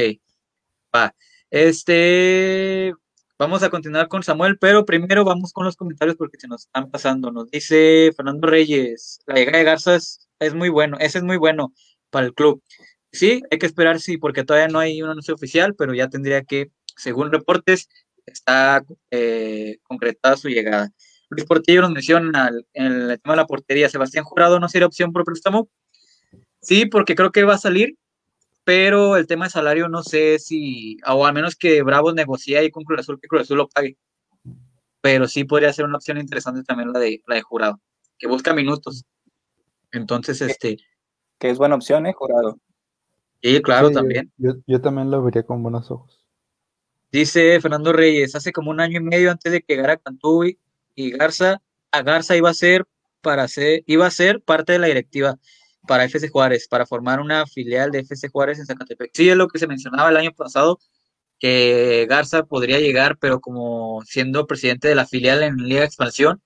va. Este, vamos a continuar con Samuel, pero primero vamos con los comentarios porque se nos están pasando. Nos dice Fernando Reyes, la llegada de Garza es, muy bueno, ese es muy bueno para el club. Sí, hay que esperar, sí, porque todavía no hay un anuncio oficial, pero ya tendría que, según reportes, está eh, concretada su llegada. Luis Portillo nos menciona en el tema de la portería, Sebastián Jurado no sería opción por préstamo. Sí, porque creo que va a salir, pero el tema de salario no sé si, o al menos que Bravos negocie ahí con Cruz Azul, que Cruz Azul lo pague. Pero sí podría ser una opción interesante también la de, la de Jurado, que busca minutos. Entonces, este, Que es buena opción, ¿eh? Jurado. sí, claro, sí, también. Yo, yo también lo vería con buenos ojos. Dice Fernando Reyes, hace como un año y medio antes de que llegara Cantú y, y Garza, a Garza iba a ser para ser, iba a ser parte de la directiva para FC Juárez, para formar una filial de FC Juárez en Zacatepec. Sí, es lo que se mencionaba el año pasado, que Garza podría llegar, pero como siendo presidente de la filial en Liga de Expansión,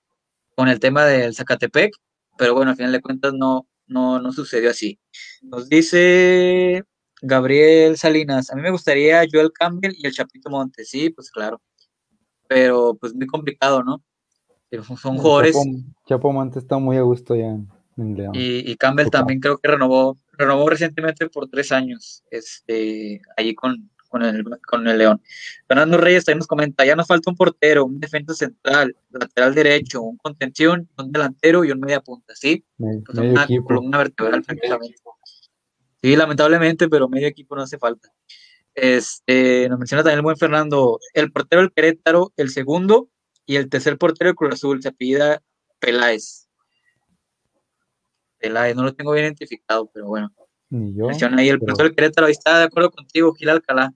con el tema del Zacatepec, pero bueno, al final de cuentas no, no, no sucedió así. Nos dice Gabriel Salinas, a mí me gustaría Joel Campbell y el Chapito Montes, sí, pues claro, pero pues muy complicado, ¿no? Pero son, jugadores Chapo, Chapo Montes está muy a gusto ya. Y, y Campbell también creo que renovó, renovó recientemente por tres años, este, allí con, con el, con el León. Fernando Reyes también nos comenta, ya nos falta un portero, un defensa central, lateral derecho, un contención, un delantero y un media punta, ¿sí? Me- Pues una equipo. columna vertebral. Sí, lamentablemente, pero medio equipo no hace falta. Este, nos menciona también el buen Fernando, el portero del Querétaro, el segundo, y el tercer portero del Cruz Azul, se apellida Peláez. Peláez, no lo tengo bien identificado, pero bueno. Ni yo. Menciona ahí el pero- del Querétaro, ahí está de acuerdo contigo, Gil Alcalá.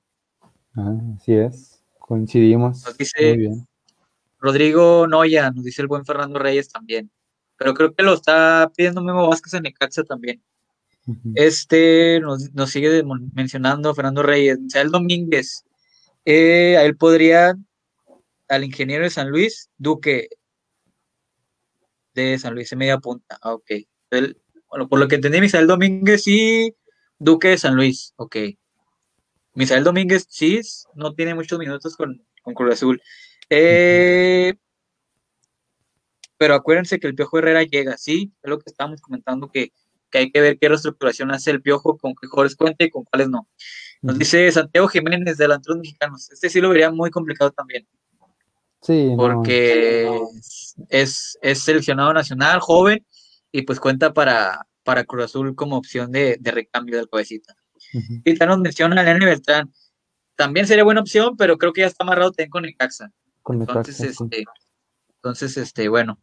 Ah, así es. Coincidimos. Nos dice- Muy bien. Rodrigo Noya, nos dice el buen Fernando Reyes también. Pero creo que lo está pidiendo Memo Vázquez en Necaxa también. Este nos, nos sigue mencionando Fernando Reyes, Misael Domínguez. Eh, a él podría, al ingeniero de San Luis, Duque de San Luis, en media punta. Ah, ok. Bueno, por lo que entendí, Misael Domínguez y Duque de San Luis. Ok. Misael Domínguez sí, no tiene muchos minutos con, con Cruz Azul. Eh, pero acuérdense que el Piojo Herrera llega, sí, es lo que estábamos comentando, que, que hay que ver qué reestructuración hace el Piojo, con qué jugadores cuenta y con cuáles no. Nos dice Santiago Jiménez, delanteros mexicanos. Este sí lo vería muy complicado también, Sí, no, porque es, es seleccionado nacional, joven, y pues cuenta para, para Cruz Azul como opción de, de recambio del cabecita. ujú. Y también nos menciona a Lenny Beltrán. También sería buena opción, pero creo que ya está amarrado también con Necaxa. Con Entonces, Necaxa, sí. este, entonces, este, bueno,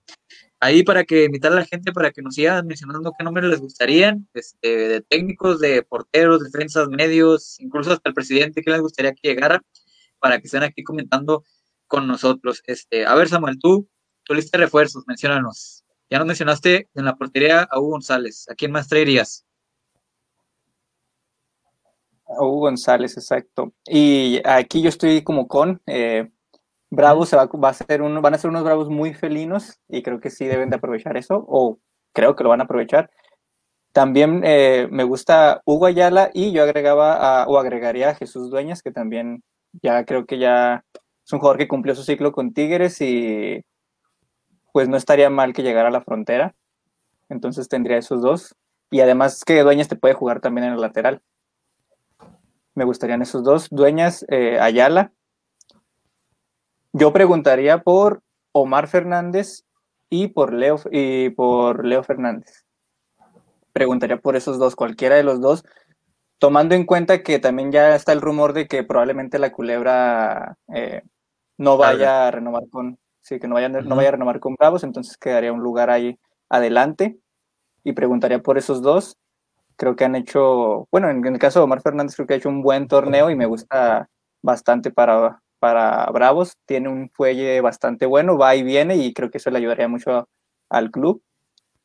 ahí para que invitar a la gente para que nos sigan mencionando qué nombres les gustarían, este, de técnicos, de porteros, defensas, medios, incluso hasta el presidente que les gustaría que llegara, para que estén aquí comentando con nosotros. Este, a ver, Samuel, tú, tu lista de refuerzos, menciónanos. Ya nos mencionaste en la portería a Hugo González. ¿A quién más traerías? Hugo González, exacto. Y aquí yo estoy como con eh, Bravos, se va, va a ser uno, van a ser unos Bravos muy felinos y creo que sí deben de aprovechar eso, o creo que lo van a aprovechar. También eh, me gusta Hugo Ayala y yo agregaba a, o agregaría a Jesús Dueñas, que también ya creo que ya es un jugador que cumplió su ciclo con Tigres y, pues no estaría mal que llegara a la frontera. Entonces tendría esos dos. Y además que Dueñas te puede jugar también en el lateral. Me gustarían esos dos. Dueñas, eh, Ayala. Yo preguntaría por Omar Fernández y por Leo, y por Leo Fernández. Preguntaría por esos dos, cualquiera de los dos, tomando en cuenta que también ya está el rumor de que probablemente la culebra eh, no vaya a renovar con, sí, que no vaya, no vaya a renovar con Bravos, entonces quedaría un lugar ahí adelante. Y preguntaría por esos dos. Creo que han hecho, bueno, en, el caso de Omar Fernández, creo que ha hecho un buen torneo y me gusta bastante para, para Bravos. Tiene un fuelle bastante bueno, va y viene y creo que eso le ayudaría mucho al club.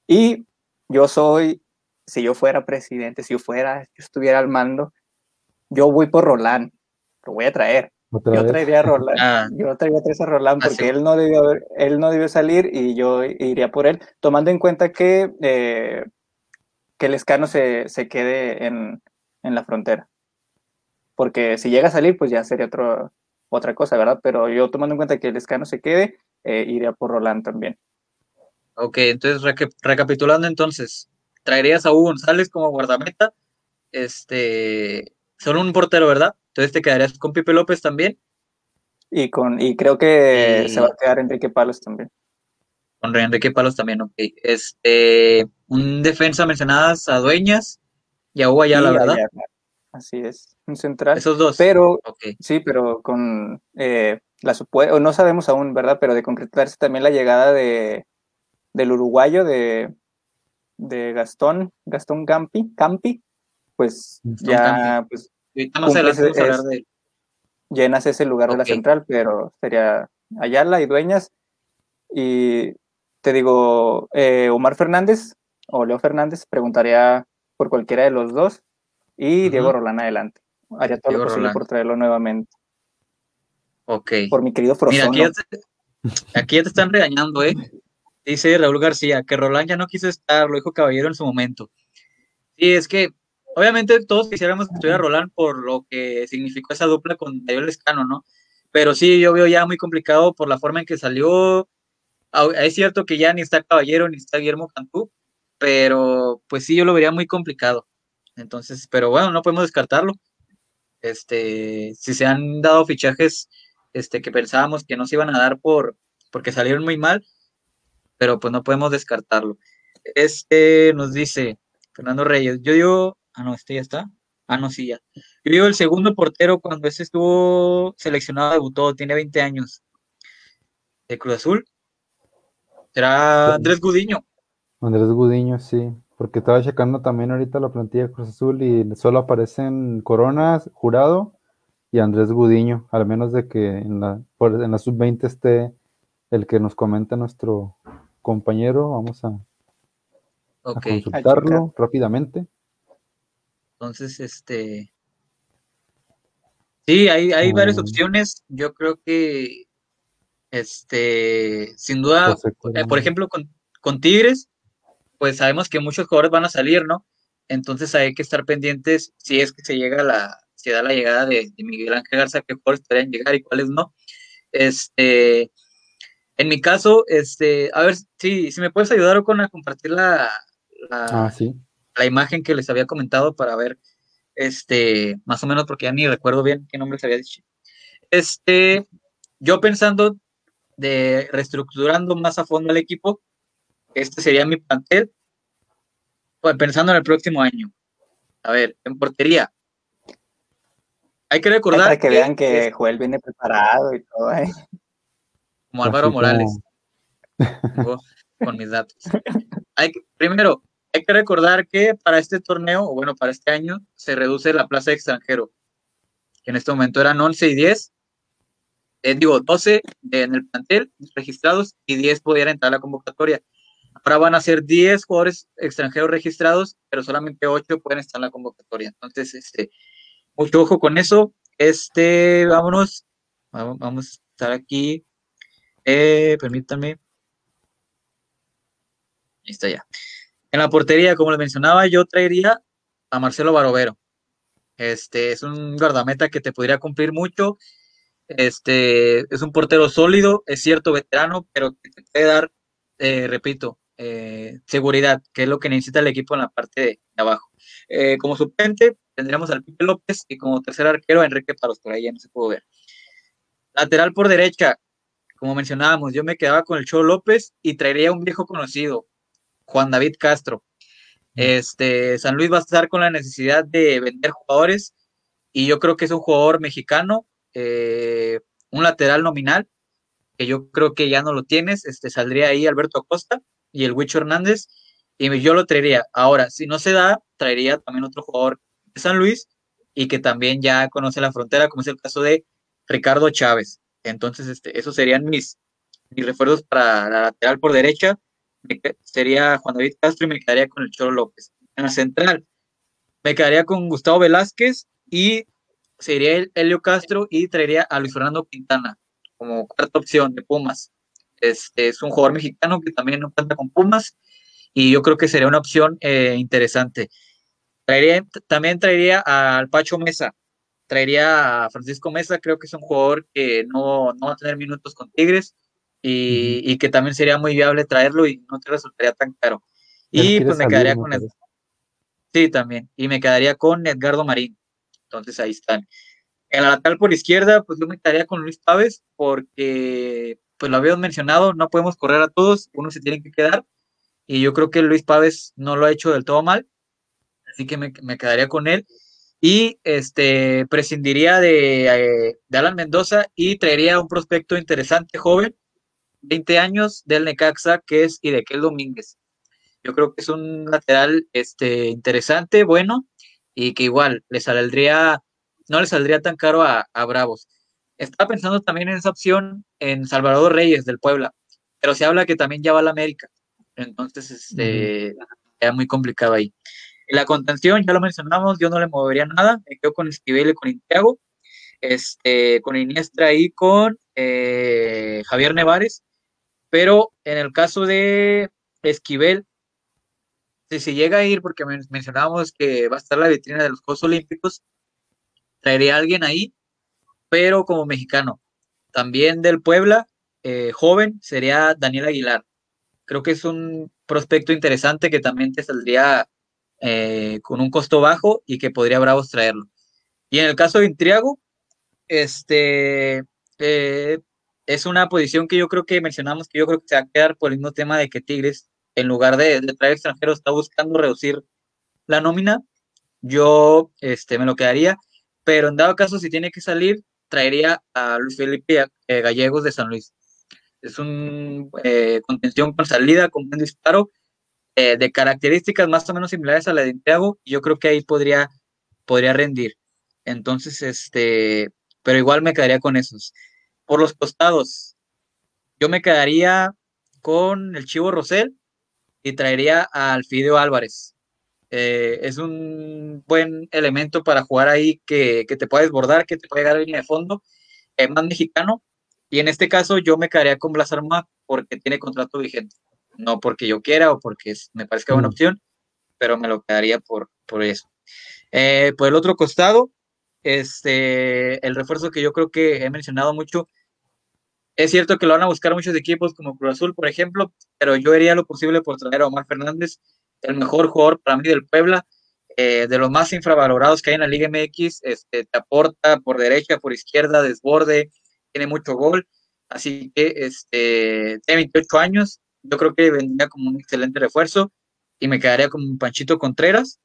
Y yo soy, si yo fuera presidente, si yo fuera, yo estuviera al mando, yo voy por Roland, lo voy a traer. Yo traería a Roland, ah. yo traería a Roland porque él no debió él no debió salir y yo iría por él, tomando en cuenta que, eh, que el escano se, se quede en, en, la frontera. Porque si llega a salir, pues ya sería otro, otra cosa, ¿verdad? Pero yo tomando en cuenta que el escano se quede, eh, iría por Roland también. Ok, entonces recapitulando entonces, traerías a Hugo González como guardameta, este, solo un portero, ¿verdad? Entonces te quedarías con Pipe López también. Y con y creo que se va a quedar Enrique Palos también. Con Enrique Palos también, ok. Este, un defensa mencionadas a Dueñas y a Hugo la ¿verdad? Así es, un central. Esos dos. Pero, sí, pero con eh, la supuesta, no sabemos aún, ¿verdad? Pero de concretarse también la llegada de del uruguayo de, de Gastón, Gastón Campi, Campi, pues ya, pues Llenas ese lugar de la central, pero sería Ayala y Dueñas. Y te digo, eh, Omar Fernández o Leo Fernández, preguntaría por cualquiera de los dos. Y Diego Rolán adelante. Haría todo lo posible por traerlo nuevamente. Ok. Por mi querido Mira, aquí ya, te, aquí ya te están regañando, ¿eh? Dice Raúl García que Roland ya no quiso estar, lo dijo Caballero en su momento. Sí, es que Obviamente todos quisiéramos que estuviera Roland por lo que significó esa dupla con David Lescano, ¿no? Pero sí, yo veo ya muy complicado por la forma en que salió. Es cierto que ya ni está Caballero ni está Guillermo Cantú, pero pues sí, yo lo vería muy complicado. Entonces, pero bueno, no podemos descartarlo. Este, si se han dado fichajes este, que pensábamos que no se iban a dar por porque salieron muy mal, pero pues no podemos descartarlo. Este nos dice Fernando Reyes, yo digo Ah, no, este ya está. Ah, no, sí, ya. Yo digo el segundo portero cuando ese estuvo seleccionado, debutó, tiene 20 años. De Cruz Azul. Será Andrés Gudiño. Andrés Gudiño, sí. Porque estaba checando también ahorita la plantilla de Cruz Azul y solo aparecen Coronas, Jurado y Andrés Gudiño. Al menos de que en la, en la sub-20 esté el que nos comenta nuestro compañero. Vamos a, consultarlo rápidamente. Entonces, este. Sí, hay, hay varias mm. opciones. Yo creo que, este, sin duda, eh, por ejemplo, con, Tigres, pues sabemos que muchos jugadores van a salir, ¿no? Entonces hay que estar pendientes si es que se llega la, se da la llegada de, Miguel Ángel Garza, qué jugadores podrían llegar y cuáles no. Este, en mi caso, este, a ver si, si me puedes ayudar con a compartir la, la, ah, sí la imagen que les había comentado para ver, este, más o menos, porque ya ni recuerdo bien qué nombre les había dicho. Este, yo pensando de reestructurando más a fondo el equipo, este sería mi plantel, pues, pensando en el próximo año. A ver, en portería. Hay que recordar. Para que, vean que Joel viene preparado y todo, ¿eh? Como Álvaro Morales. con mis datos. Hay primero, hay que recordar que para este torneo, o bueno, para este año, se reduce la plaza de extranjero, que en este momento eran 11 y 10, eh, digo, 12 en el plantel registrados y 10 pudieran entrar a la convocatoria. Ahora van a ser 10 jugadores extranjeros registrados, pero solamente 8 pueden estar en la convocatoria. Entonces, este, mucho ojo con eso. Este, vámonos, vamos, a estar aquí. Eh, permítanme. Está ya. En la portería, como les mencionaba, yo traería a Marcelo Barovero. Este es un guardameta que te podría cumplir mucho. Este es un portero sólido, es cierto, veterano, pero que te puede dar eh, repito, eh, seguridad, que es lo que necesita el equipo en la parte de, abajo. Eh, como suplente tendríamos al Pipe López y como tercer arquero a Enrique Paros, por ahí ya no se pudo ver. Lateral por derecha, como mencionábamos, yo me quedaba con el Cholo López y traería un viejo conocido, Juan David Castro. Este, San Luis va a estar con la necesidad de vender jugadores y yo creo que es un jugador mexicano, eh, un lateral nominal, que yo creo que ya no lo tienes, este, saldría ahí Alberto Acosta y el Huicho Hernández, y yo lo traería. Ahora, si no se da, traería también otro jugador de San Luis y que también ya conoce la frontera, como es el caso de Ricardo Chávez. Entonces, este, esos serían mis, mis refuerzos para la lateral por derecha. Sería Juan David Castro y me quedaría con el Cholo López. En la central, me quedaría con Gustavo Velázquez y sería el Helio Castro y traería a Luis Fernando Quintana como cuarta opción de Pumas. Este es un jugador mexicano que también no cuenta con Pumas y yo creo que sería una opción eh, interesante. Traería, también traería al Pacho Mesa, traería a Francisco Mesa, creo que es un jugador que no, no va a tener minutos con Tigres y, y, que también sería muy viable traerlo y no te resultaría tan caro. Y pues me quedaría con él. Sí, también. Y me quedaría con Edgardo Marín. Entonces ahí están. En la lateral por izquierda, pues yo me quedaría con Luis Pávez porque, pues lo habíamos mencionado, no podemos correr a todos, uno se tiene que quedar. Y yo creo que Luis Pávez no lo ha hecho del todo mal. Así que me, me quedaría con él. Y este prescindiría de, eh, de Alan Mendoza y traería un prospecto interesante, joven, 20 años, del Necaxa, que es Idequel Domínguez. Yo creo que es un lateral este, interesante, bueno, y que igual le saldría, no le saldría tan caro a, Bravos. Estaba pensando también en esa opción en Salvador Reyes del Puebla, pero se habla que también ya va a la América. Entonces, este, uh muy complicado ahí. la contención, ya lo mencionamos, yo no le movería nada, me quedo con Esquivel y con Intiago, este, con Iniestra y con eh, Javier Nevares, pero en el caso de Esquivel, si llega a ir, porque mencionábamos que va a estar la vitrina de los Juegos Olímpicos, traería a alguien ahí, pero como mexicano. También del Puebla, eh, joven, sería Daniel Aguilar. Creo que es un prospecto interesante que también te saldría eh, con un costo bajo y que podría Bravos traerlo. Y en el caso de Intriago, este eh, es una posición que yo creo que mencionamos que yo creo que se va a quedar por el mismo tema de que Tigres en lugar de, traer extranjeros, está buscando reducir la nómina, yo este, me lo quedaría, pero en dado caso, si tiene que salir, traería a Luis Felipe eh, Gallegos de San Luis. Es un eh, contención con salida, con buen disparo, eh, de características más o menos similares a la de Intiago, y yo creo que ahí podría, podría rendir. Entonces, este, pero igual me quedaría con esos. Por los costados, yo me quedaría con el Chivo Rosell, y traería al Fideo Álvarez. Eh, es un buen elemento para jugar ahí que, te puede desbordar, que te puede llegar a línea de fondo, es más mexicano. Y en este caso yo me quedaría con Blas Arma porque tiene contrato vigente. No porque yo quiera o porque me parezca buena mm. opción, pero me lo quedaría por, por eso. Eh, por el otro costado, este, el refuerzo que yo creo que he mencionado mucho es cierto que lo van a buscar muchos equipos como Cruz Azul, por ejemplo, pero yo haría lo posible por traer a Omar Fernández, el mejor jugador para mí del Puebla, eh, de los más infravalorados que hay en la Liga MX, este, te aporta por derecha, por izquierda, desborde, tiene mucho gol, así que este, tiene 28 años, yo creo que vendría como un excelente refuerzo y me quedaría como un Panchito Contreras,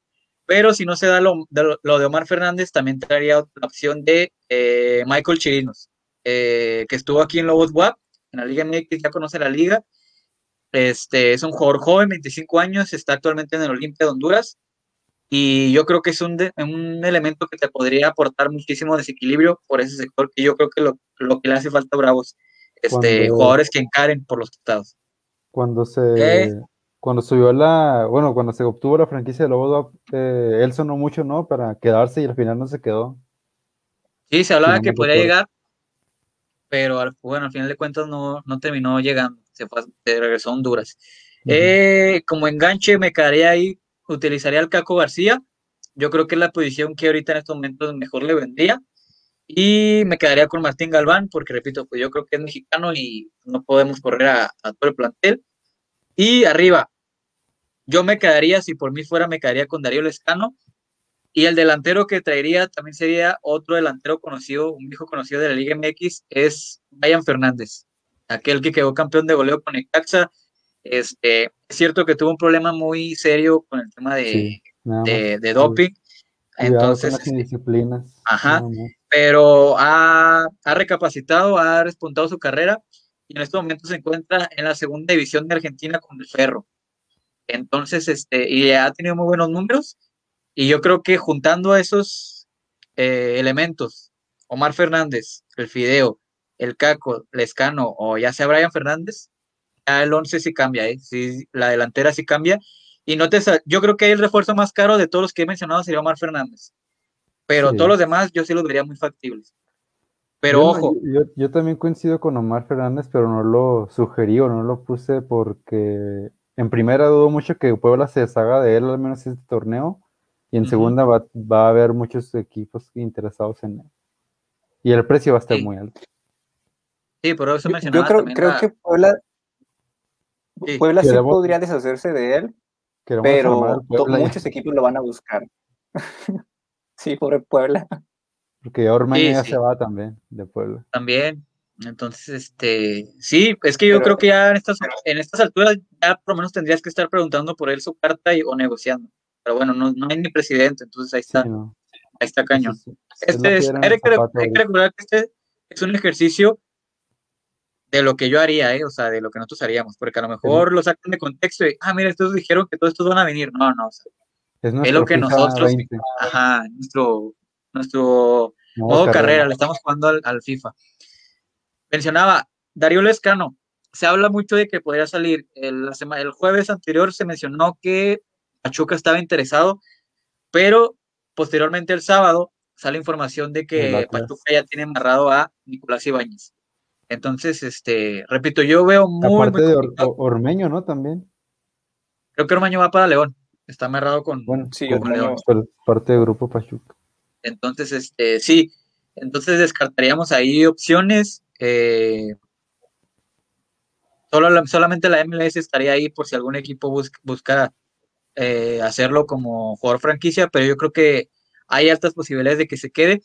pero si no se da lo de, Omar Fernández, también traería la opción de eh, Michael Chirinos eh, que estuvo aquí en Lobos WAP, en la Liga MX, ya conoce la liga. Este, es un jugador joven, 25 años, está actualmente en el Olimpia de Honduras. Y yo creo que es un, un elemento que te podría aportar muchísimo desequilibrio por ese sector, que yo creo que lo, lo que le hace falta a Bravos, este, jugadores que encaren por los estados. Cuando se, cuando subió la, bueno, cuando se obtuvo la franquicia de Lobos eh, él sonó mucho, ¿no? Para quedarse y al final no se quedó. Sí, se hablaba que podría llegar, pero bueno, al final de cuentas no, no terminó llegando, se, fue, regresó a Honduras. Eh, como enganche me quedaría ahí, utilizaría al Caco García, yo creo que es la posición que ahorita en estos momentos mejor le vendría, y me quedaría con Martín Galván, porque repito, pues yo creo que es mexicano y no podemos correr a, todo el plantel, Y arriba, yo me quedaría, si por mí fuera, me quedaría con Darío Lescano. Y el delantero que traería también sería otro delantero conocido, un viejo conocido de la Liga MX, es Brian Fernández, aquel que quedó campeón de goleo con el Caxa. Este, es cierto que tuvo un problema muy serio con el tema de, de, doping. Entonces, las disciplinas. Ajá, pero ha, ha, recapacitado, ha respuntado su carrera y en este momento se encuentra en la segunda división de Argentina con el Ferro. Entonces, este, y ha tenido muy buenos números y yo creo que juntando a esos eh, elementos, Omar Fernández, el Fideo, el Caco, Lescano o ya sea Brian Fernández, ya el 11 sí cambia, ¿eh? sí, la delantera sí cambia. Y no te, yo creo que el refuerzo más caro de todos los que he mencionado sería Omar Fernández. Pero todos los demás yo sí los vería muy factibles. Pero ojo. Yo, yo, también coincido con Omar Fernández, pero no lo sugerí o no lo puse porque en primera dudo mucho que Puebla se deshaga de él, al menos este torneo. Y en segunda va, a haber muchos equipos interesados en él. Y el precio va a estar muy alto. Sí, por eso Yo creo, creo que Puebla, Puebla sí podría deshacerse de él, pero muchos equipos lo van a buscar. sí, pobre Puebla. Porque Ormeño ya se va también de Puebla. También. Entonces, este, sí, es que yo creo que ya en estas, en estas alturas ya por lo menos tendrías que estar preguntando por él su carta y, o negociando pero bueno, no, no hay ni presidente, entonces ahí está, ahí está cañón. este es, hay, que, recordar que este es un ejercicio de lo que yo haría, ¿eh? o sea, de lo que nosotros haríamos, porque a lo mejor lo sacan de contexto y, ah, mira, estos dijeron que todos estos van a venir, no, no, es, lo que nosotros, ajá, nuestro, nuestro modo carrera. le estamos jugando al, FIFA. Mencionaba Darío Lescano, se habla mucho de que podría salir, el, el jueves anterior se mencionó que Pachuca estaba interesado, pero posteriormente el sábado sale información de que Pachuca ya tiene amarrado a Nicolás Ibáñez. Entonces, este, repito, yo veo muy. Aparte de Ormeño, ¿no? También. Creo que Ormeño va para León. Está amarrado con, bueno, sí, con León. Parte del grupo Pachuca. Entonces, este, sí. Entonces descartaríamos ahí opciones. Eh, solo, solamente la MLS estaría ahí por si algún equipo busca, busca eh, hacerlo como jugador franquicia, pero yo creo que hay altas posibilidades de que se quede.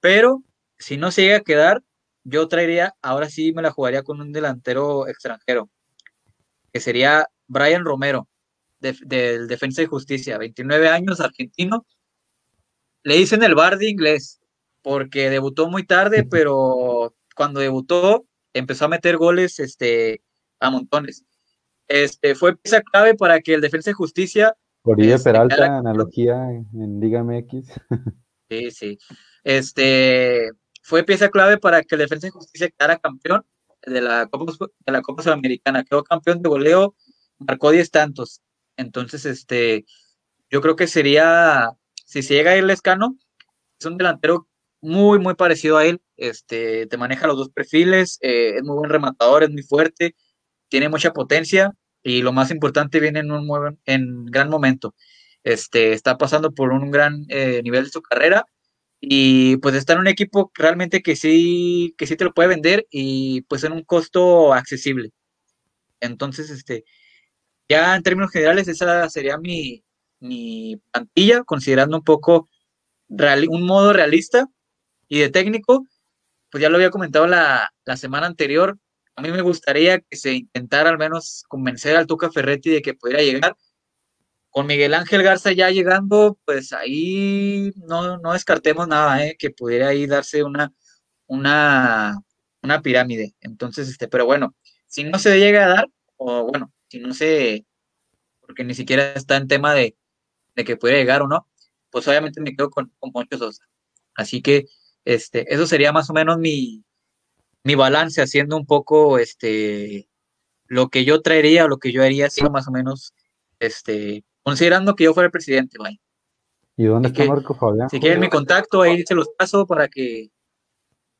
Pero si no se llega a quedar, yo traería, ahora sí me la jugaría con un delantero extranjero, que sería Brian Romero, del Defensa y Justicia, 29 años, argentino. Le dicen el bar de inglés, porque debutó muy tarde, pero cuando debutó empezó a meter goles este, a montones. Este, fue pieza clave para que el Defensa de Justicia. Por este, Peralta, analogía en, Liga MX. Sí, sí. Este, fue pieza clave para que el Defensa de Justicia quedara campeón de la Copa, de la Copa Sudamericana. Quedó campeón de goleo, marcó 10 tantos. Entonces, este, yo creo que sería, si se llega a ir Lescano, es un delantero muy, muy parecido a él. Este, te maneja los dos perfiles, eh, es muy buen rematador, es muy fuerte, tiene mucha potencia y lo más importante viene en un en gran momento. Este, está pasando por un gran eh, nivel de su carrera y pues está en un equipo realmente que sí, que sí te lo puede vender y pues en un costo accesible. Entonces, este, ya en términos generales, esa sería mi, mi plantilla, considerando un poco un modo realista y de técnico, pues ya lo había comentado la, la semana anterior, a mí me gustaría que se intentara al menos convencer al Tuca Ferretti de que pudiera llegar. Con Miguel Ángel Garza ya llegando, pues ahí no, no descartemos nada, ¿eh? que pudiera ahí darse una, una, una pirámide. Entonces, este, pero bueno, si no se llega a dar, o bueno, si no se, porque ni siquiera está en tema de, de que pudiera llegar o no, pues obviamente me quedo con, con Poncho Sosa. Así que, este, eso sería más o menos mi, mi balance haciendo un poco este lo que yo traería o lo que yo haría, así más o menos, este, considerando que yo fuera el presidente, vaya. ¿Y dónde está Marco Fabián? Si quieren mi contacto, ahí se los paso para que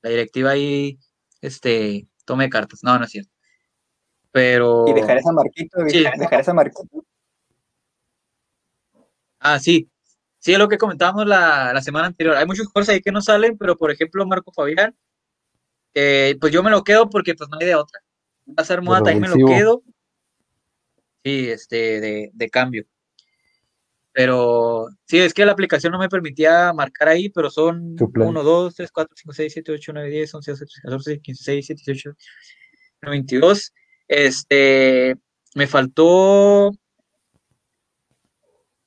la directiva ahí este, tome cartas. No, no es cierto. Pero. Y dejar esa marquito, dejar esa marquito. Ah, sí. Sí, es lo que comentábamos la, la semana anterior. Hay muchos jugadores ahí que no salen, pero por ejemplo, Marco Fabián eh, pues yo me lo quedo porque pues no hay de otra. Va a ser moda, ahí me lo quedo. Sí, este, de, de cambio. Pero sí, es que la aplicación no me permitía marcar ahí, pero son Suplente. 1, 2, 3, 4, 5, 6, 7, 8, 9, 10, 11, 12, 13, 14, 15, 16, 17, 18, 19, 22. Este, me faltó.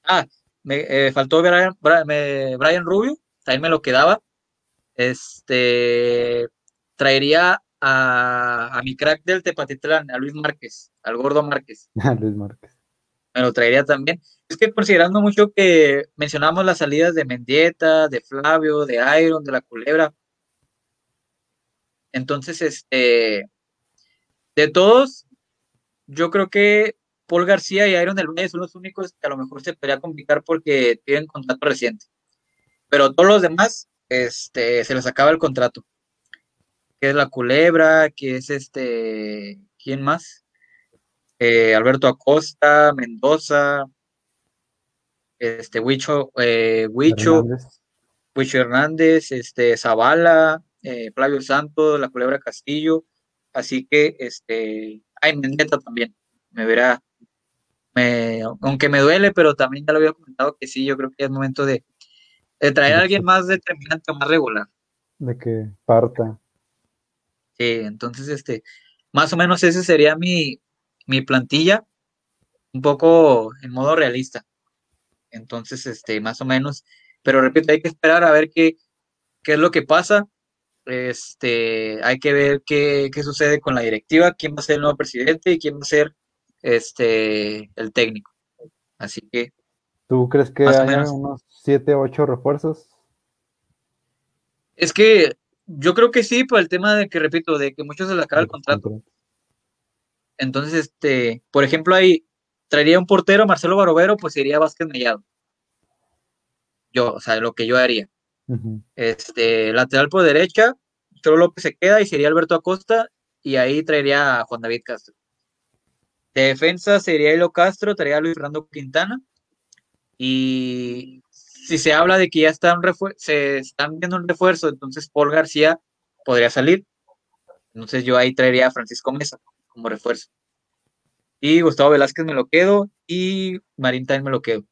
Ah, me eh, faltó Brian, Brian Rubio, también me lo quedaba. Este, traería a, a mi crack del Tepatitlán, a Luis Márquez, al gordo Márquez Luis Márquez. me lo traería también. Es que considerando mucho que mencionamos las salidas de Mendieta, de Flavio, de Iron, de la Culebra. Entonces, este, de todos, yo creo que Paul García y Iron del Valle son los únicos que a lo mejor se podría complicar porque tienen contrato reciente. Pero todos los demás, este, se les acaba el contrato. Que es la Culebra, que es este, ¿quién más? Eh, Alberto Acosta, Mendoza, este Huicho, eh, Huicho, Hernández. Huicho Hernández, este Zavala, eh, Flavio Santos, la Culebra Castillo, así que este, ay, Mendieta también, me verá, me, aunque me duele, pero también ya lo había comentado que sí, yo creo que es momento de, de traer a alguien más determinante o más regular. De que parta. Sí, entonces este, más o menos ese sería mi, mi plantilla, un poco en modo realista. Entonces, este, más o menos, pero repito, hay que esperar a ver qué, qué es lo que pasa. Este, hay que ver qué, qué sucede con la directiva, quién va a ser el nuevo presidente y quién va a ser este el técnico. Así que ¿Tú crees que menos. unos 7, 8 refuerzos? es que yo creo que sí, por el tema de que, repito, de que muchos se les acaba el contrato. Entonces, este, por ejemplo, ahí traería un portero, Marcelo Barovero, pues iría Vázquez Mellado. Yo, o sea, lo que yo haría. Este, lateral por derecha, Cholo López se queda y sería Alberto Acosta, y ahí traería a Juan David Castro. De defensa sería Hilo Castro, traería a Luis Fernando Quintana. Y si se habla de que ya está un refuer- se están viendo un refuerzo, entonces Paul García podría salir. Entonces yo ahí traería a Francisco Mesa como refuerzo. Y Gustavo Velázquez me lo quedo y Marín también me lo quedo.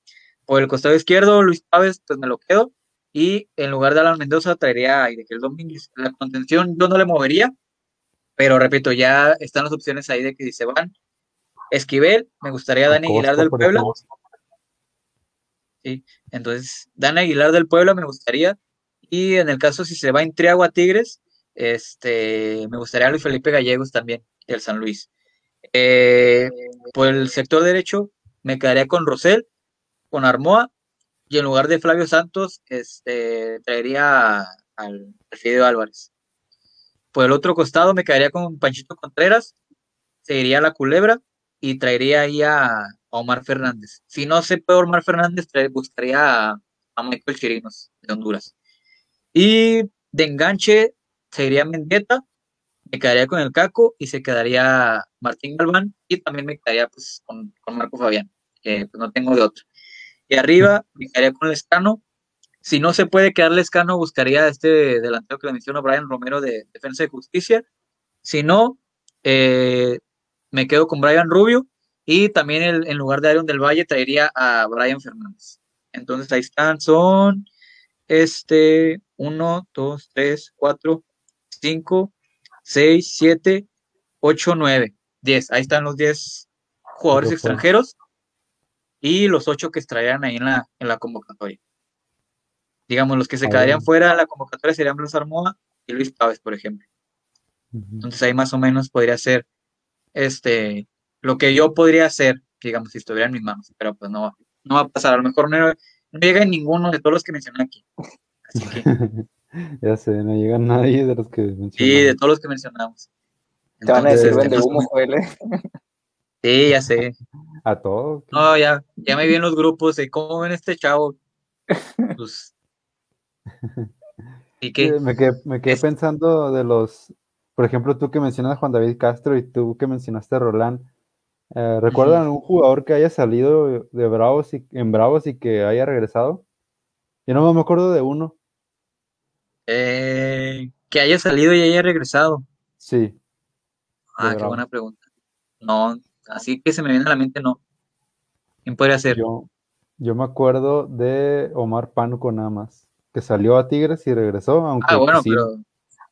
Por el costado izquierdo, Luis Pávez, pues me lo quedo. Y en lugar de Alan Mendoza, traería a Ezequiel Domínguez. La contención yo no le movería, pero repito, ya están las opciones ahí de que si se van. Esquivel, me gustaría Dani Aguilar del Puebla. Sí, entonces Dani Aguilar del Puebla me gustaría. Y en el caso si se va en Triagua Tigres, este, me gustaría Luis Felipe Gallegos también, del San Luis. Eh, por el sector derecho, me quedaría con Rosell, con Armoa, y en lugar de Flavio Santos, este, traería al, Fideo Álvarez. Por el otro costado, me quedaría con Panchito Contreras, seguiría la Culebra y traería ahí a, a Omar Fernández. Si no se puede Omar Fernández, buscaría a, a Michael Chirinos de Honduras. Y de enganche, seguiría Mendieta, me quedaría con el Caco y se quedaría Martín Galván y también me quedaría pues con, con Marco Fabián, que pues, no tengo de otro. Y arriba me quedaría con Lescano. Si no se puede quedar Lescano, buscaría a este delantero que le menciono, Brian Romero de Defensa de Justicia. Si no, eh, me quedo con Brian Rubio y también el- en lugar de Aaron del Valle traería a Brian Fernández. Entonces ahí están, son este 1, 2, 3, 4, 5, 6, 7, 8, 9, 10. Ahí están los 10 jugadores extranjeros y los 8 que estarían ahí en la, en la convocatoria. Digamos, los que se quedarían fuera de la convocatoria serían Blas Armoa y Luis Pávez, por ejemplo. Entonces ahí más o menos podría ser este lo que yo podría hacer, digamos, si estuviera en mis manos, pero pues no, no va a pasar. A lo mejor no, no llega ninguno de todos los que mencioné aquí. Así que, Ya sé, no llega nadie de los que sí, de mencionamos. todos los que mencionamos. Te van a decir este, o humo. ¿eh? sí, ya sé. A todos. No, ya, ya me vi en los grupos de cómo ven este chavo. Pues, y Sí, que, me quedé, me quedé es- pensando de los, por ejemplo, tú que mencionas a Juan David Castro y tú que mencionaste a Roland. Eh, ¿recuerdan un jugador que haya salido de Bravos y, en Bravos y que haya regresado? Yo no me acuerdo de uno. eh, que haya salido y haya regresado. Sí, Ah, qué buena pregunta. No, Así que se me viene a la mente, no. ¿Quién podría ser? Yo, yo me acuerdo de Omar Pánuco nada más, que salió a Tigres y regresó, aunque ah, bueno, sí, pero,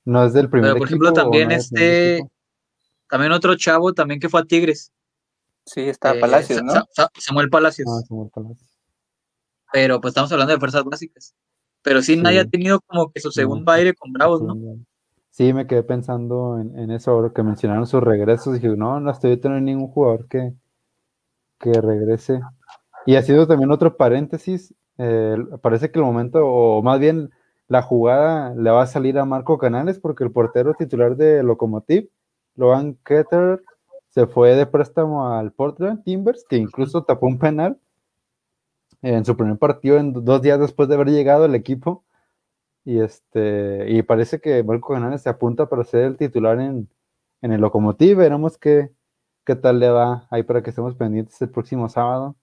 no es del primer pero por ejemplo también no este, también otro chavo también que fue a Tigres, Sí, está eh, Palacios, ¿no? Sa- Sa- Samuel Palacios, Ah, Samuel Palacios. pero pues estamos hablando de fuerzas básicas. Pero sí, nadie Sí. ha tenido como que su segundo No, aire con Bravos, ¿no? Sí, me quedé pensando en, en eso ahora que mencionaron sus regresos. Dije, no, no estoy teniendo ningún jugador que, que regrese. Y ha sido también otro paréntesis. eh, parece que el momento, o más bien la jugada, le va a salir a Marco Canales porque el portero titular de Lokomotiv, Logan Ketter, se fue de préstamo al Portland Timbers, que incluso tapó un penal en su primer partido, en dos días después de haber llegado el equipo. Y este, y parece que Marco Canales se apunta para ser el titular en, en el Lokomotiv. Veremos qué, qué tal le va ahí para que estemos pendientes el próximo sábado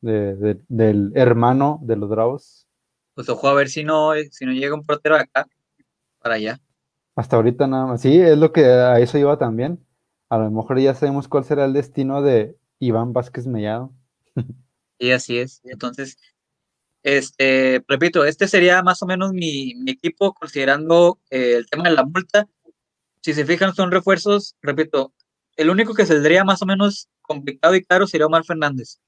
de- de- del hermano de los Bravos. Pues ojo a ver si no, si no llega un portero de acá para allá. Hasta ahorita nada más. Sí, es lo que a eso iba también. A lo mejor ya sabemos cuál será el destino de Iván Vázquez Mellado. Y así es. Entonces, este, repito, este sería más o menos mi, mi equipo considerando eh, el tema de la multa. Si se fijan, son refuerzos, repito, el único que saldría más o menos complicado y caro sería Omar Fernández.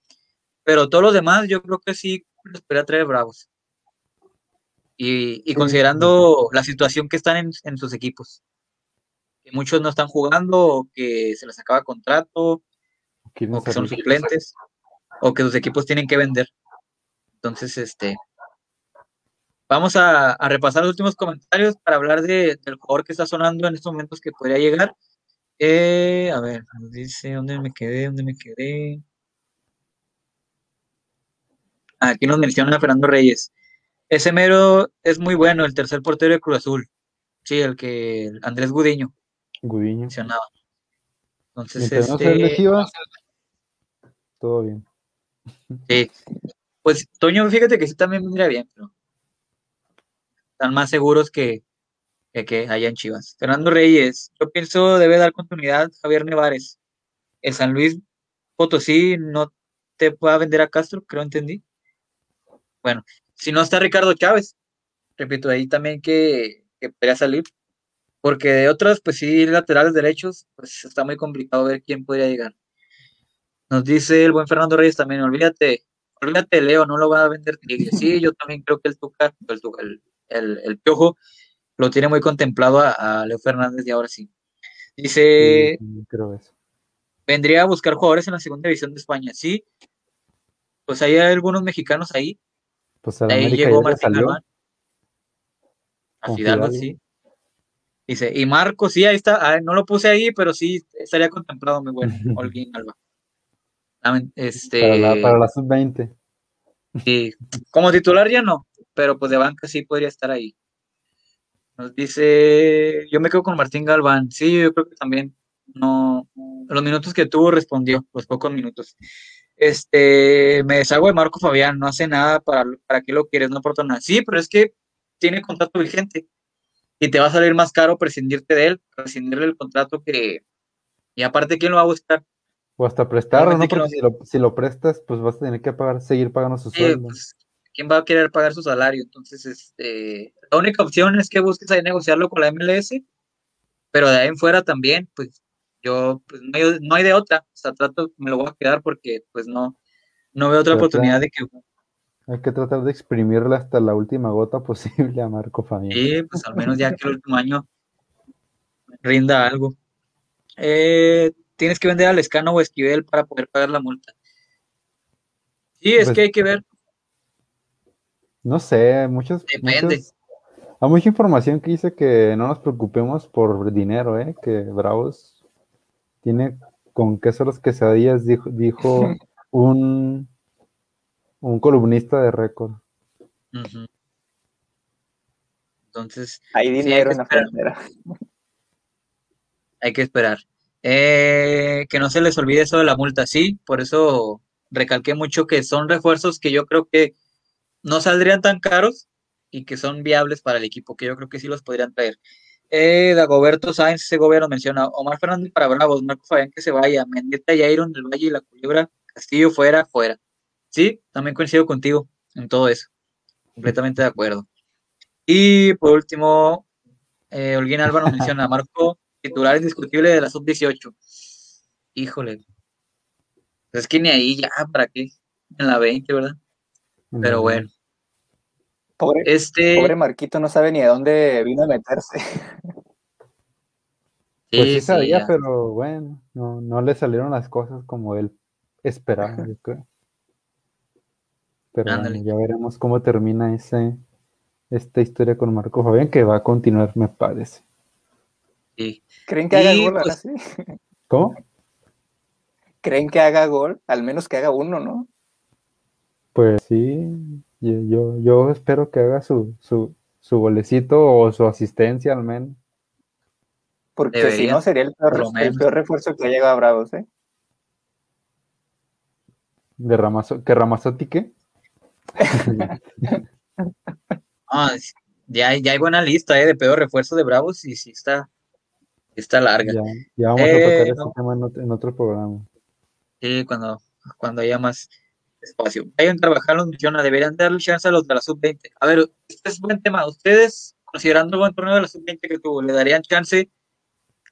Pero todos los demás, yo creo que sí los podría traer bravos. Y, y considerando la situación que están en, en sus equipos. Que muchos no están jugando, o que se les acaba contrato, o que son suplentes, o que sus equipos tienen que vender. Entonces, este, vamos a, a repasar los últimos comentarios para hablar de- del jugador que está sonando en estos momentos que podría llegar. Eh, a ver, nos dice, ¿dónde me quedé? ¿Dónde me quedé? Aquí nos menciona Fernando Reyes. Ese mero es muy bueno, el tercer portero de Cruz Azul. Sí, el que Andrés Gudiño Gudiño. mencionaba. Entonces, no este, todo bien. Sí. Pues Toño, fíjate que sí también vendría bien, pero están más seguros que, que, que allá en Chivas. Fernando Reyes, yo pienso debe dar continuidad Javier Nevares. El San Luis Potosí no te va a vender a Castro, creo entendí. Bueno, si no está Ricardo Chávez, repito, ahí también que, que podría salir. Porque de otros, pues sí, laterales derechos, pues está muy complicado ver quién podría llegar. Nos dice el buen Fernando Reyes también, olvídate, olvídate, Leo, no lo va a vender Tigres. Sí, yo también creo que el Tuca, el, Tuca, el, el, el Piojo, lo tiene muy contemplado a, a Leo Fernández y ahora sí. Dice, Sí, creo eso. vendría a buscar jugadores en la segunda división de España. Sí, pues hay algunos mexicanos ahí. Pues a ahí llegó Martín. Galván. A Fidalgo. sí. Dice, y Marco, sí, ahí está. Ah, no lo puse ahí, pero sí estaría contemplado muy bueno. Holguín Alba. Este, Para la, para la sub-20. sí, como titular ya no, pero pues de banca sí podría estar ahí. Nos dice, yo me quedo con Martín Galván. Sí, yo creo que también no, los minutos que tuvo respondió, los pocos minutos. Este, me deshago de Marco Fabián, no hace nada para, para qué lo quieres, no aporta nada. Sí, pero es que tiene contrato vigente y te va a salir más caro prescindirte de él, prescindirle el contrato que, y aparte, ¿quién lo va a buscar? O hasta prestarlo, ¿no? Porque si lo, si lo prestas, pues vas a tener que pagar, seguir pagando su Sí, sueldo. pues, ¿quién va a querer pagar su salario? Entonces, este, la única opción es que busques ahí negociarlo con la MLS, pero de ahí en fuera también, pues yo, pues no hay, no hay de otra, o sea, trato, me lo voy a quedar porque, pues no, no veo otra oportunidad de que, Hay que tratar de exprimirle hasta la última gota posible a Marco Fabián. sí, pues al menos ya que el último año rinda algo. Eh, tienes que vender al Escano o Esquivel para poder pagar la multa. Sí, es Pues- que hay que ver, No sé, muchos, Depende. hay mucha información que dice que no nos preocupemos por dinero, ¿eh? Que Bravos tiene con queso las quesadillas, dijo, dijo un, un columnista de récord. Entonces, Hay hay dinero que en la esperar. frontera. hay que esperar. Eh, que no se les olvide eso de la multa, sí, por eso recalqué mucho que son refuerzos que yo creo que no saldrían tan caros y que son viables para el equipo, que yo creo que sí los podrían traer. Eh, Dagoberto Sáenz Segovia nos menciona Omar Fernández para Bravos, Marco Fabián que se vaya, Mendeta Iron del Valle y la Culebra, Castillo fuera, fuera. Sí, también coincido contigo en todo eso. Completamente de acuerdo. Y por último, eh, Olguín Alba nos menciona Marco, titular indiscutible de la sub-18. Híjole. Es que ni ahí ya, ¿para qué? En la 20, ¿verdad? Pero bueno. Pobre, Este, pobre Marquito no sabe ni a dónde vino a meterse. Pues sí sí, sabía, ya. pero bueno, no, no le salieron las cosas como él esperaba, yo creo. Pero bueno, ya veremos cómo termina ese, esta historia con Marco Fabián, que va a continuar, me parece. sí. ¿Creen que haga Y, gol ahora pues, sí? ¿Cómo? ¿Creen que haga gol? Al menos que haga uno, ¿no? Pues sí, yo, yo, yo espero que haga su, su, su golecito o su asistencia al menos. Porque si no, sería el peor, el peor refuerzo que llega a Bravos, ¿eh? De Ramazo, ¿Que Ramazotti qué? Ah, ya, hay- ya hay buena lista eh, de peor refuerzo de Bravos y sí está, está larga. Ya, ya vamos a Eh, tocar no. tema en otro, en otro programa. Sí, cuando, cuando haya más espacio. Carvajal nos menciona, deberían darle chance a los de la sub-20. A ver, este es buen tema. ¿Ustedes, considerando el buen torneo de la sub-20 que tuvo, le darían chance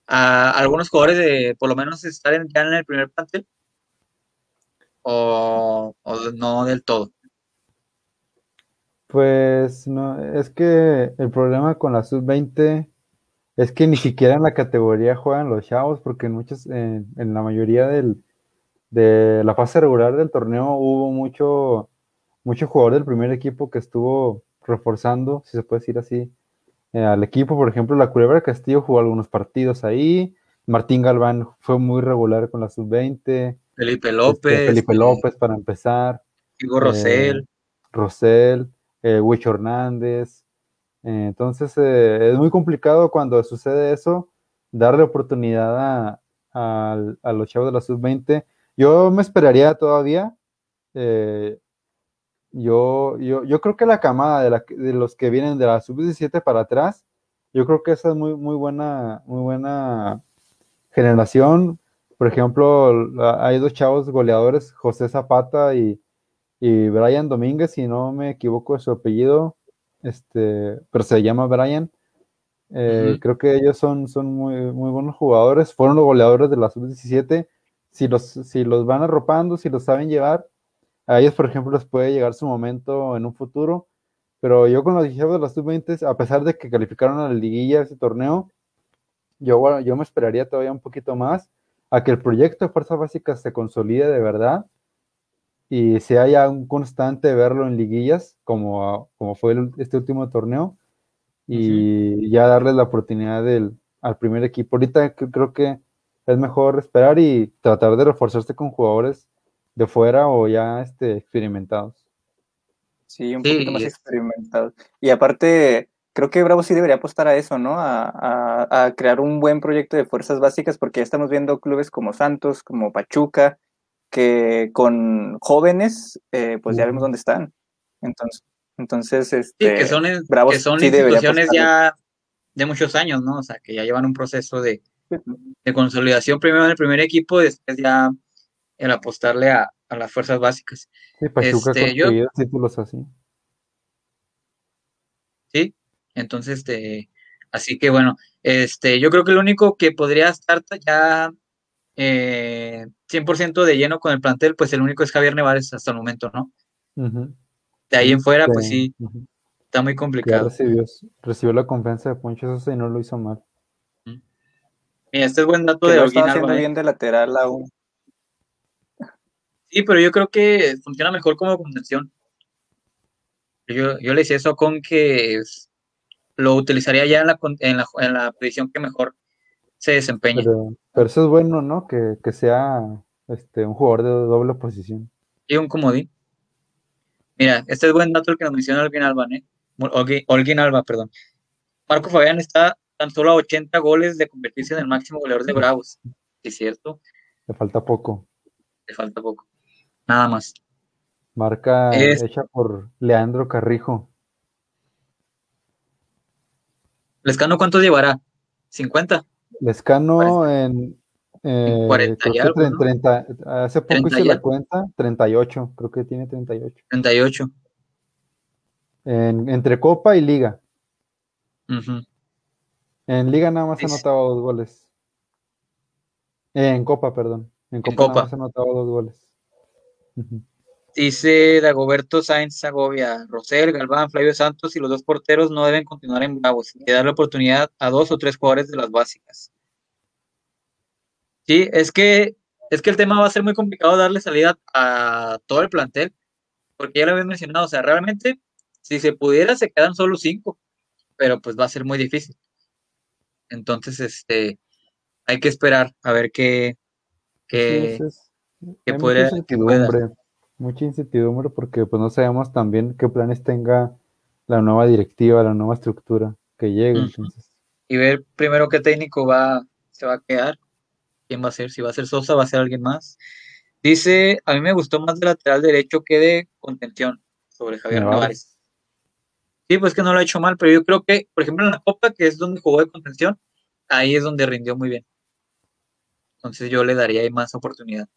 a algunos jugadores de por lo menos estar en- ya en el primer plantel? ¿O, o no del todo? Pues no, es que el problema con la sub-20 es que ni siquiera en la categoría juegan los chavos, porque en muchos, en, en la mayoría del, de la fase regular del torneo hubo mucho, mucho jugador del primer equipo que estuvo reforzando, si se puede decir así, eh, al equipo. Por ejemplo, la Culebra Castillo jugó algunos partidos ahí. Martín Galván fue muy regular con la sub-20. Felipe este, López, Felipe eh, López para empezar. Hugo Rosell. Rosell, eh, Huicho Hernández. Eh, entonces eh, es muy complicado cuando sucede eso, darle oportunidad a, a- los chavos de la sub-20. Yo me esperaría todavía. eh, yo, yo, yo creo que la camada de, la- de los que vienen de la sub-17 para atrás, yo creo que esa es muy, muy buena, muy buena generación. Por ejemplo, hay dos chavos goleadores, José Zapata y, y Brian Domínguez, si no me equivoco de su apellido, este, pero se llama Brian. Eh. Creo que ellos son, son muy, muy buenos jugadores, fueron los goleadores de la sub-17. Si los, si los van arropando, si los saben llevar, a ellos, por ejemplo, les puede llegar su momento en un futuro. Pero yo con los chavos de la sub-20, a pesar de que calificaron a la liguilla ese torneo, yo, bueno, yo me esperaría todavía un poquito más a que el proyecto de Fuerzas Básicas se consolide de verdad y sea ya un constante verlo en liguillas, como, como fue el- este último torneo, y ya darles la oportunidad del, al primer equipo. Ahorita cre- creo que es mejor esperar y tratar de reforzarse con jugadores de fuera o ya este, experimentados. Sí, un Sí, poquito más y- experimentado. Y aparte, creo que Bravo sí debería apostar a eso, ¿no? A, a- a crear un buen proyecto de fuerzas básicas, porque ya estamos viendo clubes como Santos, como Pachuca, que con jóvenes, eh, pues ya vemos dónde están. Entonces, entonces Sí, este, que son, Bravos que son sí instituciones ya de muchos años, ¿no? O sea, que ya llevan un proceso de, de consolidación primero en el primer equipo y después ya el apostarle a, a las fuerzas básicas. Sí, Pachuca Este, yo- títulos así. ¿sí? Entonces, este, así que bueno, este, yo creo que lo único que podría estar ya eh, 100% de lleno con el plantel, pues el único es Javier Nevares hasta el momento, ¿no? De ahí en fuera, pues sí, está muy complicado. recibió, recibió la confianza de Poncho Sosa y no lo hizo mal. Mira, este es buen dato que de Alba, haciendo ¿eh? bien de lateral aún. Sí, pero yo creo que funciona mejor como contención. Yo, yo le decía eso con que es- lo utilizaría ya en la, en la, en la posición que mejor se desempeña. Pero, pero eso es bueno, ¿no? Que, que sea este, un jugador de doble posición. Y un comodín. Mira, este es buen dato el que nos menciona Holguín Alba, ¿eh? Holguín Alba, perdón. Marco Fabián está tan solo a 80 goles de convertirse en el máximo goleador de Bravos. Es cierto, Le falta poco. le falta poco. Nada más. Marca Es- hecha por Leandro Carrijo. Lescano, ¿cuánto llevará? 50. Lescano en, eh, 40 y algo, tre- ¿no? 30, hace poco 30 hice la cuenta, 38, creo que tiene 38. 38. En- entre Copa y Liga. Ujú. En Liga nada más ha Es- anotado dos goles. Eh, en Copa, perdón. En Copa, Copa. nada más ha anotado dos goles. Ujú. Dice Dagoberto Sáenz Segovia, Rosel, Galván, Flavio Santos y los dos porteros no deben continuar en Bravos y darle oportunidad a dos o tres jugadores de las básicas. Sí, es que, es que el tema va a ser muy complicado darle salida a todo el plantel, porque ya lo había mencionado, o sea, realmente, si se pudiera, se quedan solo cinco, pero pues va a ser muy difícil. Entonces, este, hay que esperar a ver qué, qué, Sí, es- que hay pueda- mucha incertidumbre, porque pues no sabemos también qué planes tenga la nueva directiva, la nueva estructura que llegue. Entonces, y ver primero qué técnico va, se va a quedar, quién va a ser, si va a ser Sosa, va a ser alguien más. Dice, a mí me gustó más de lateral derecho que de contención sobre Javier. Nevares. Sí, pues que no lo ha hecho mal, pero yo creo que, por ejemplo, en la Copa, que es donde jugó de contención, ahí es donde rindió muy bien. Entonces yo le daría ahí más oportunidad.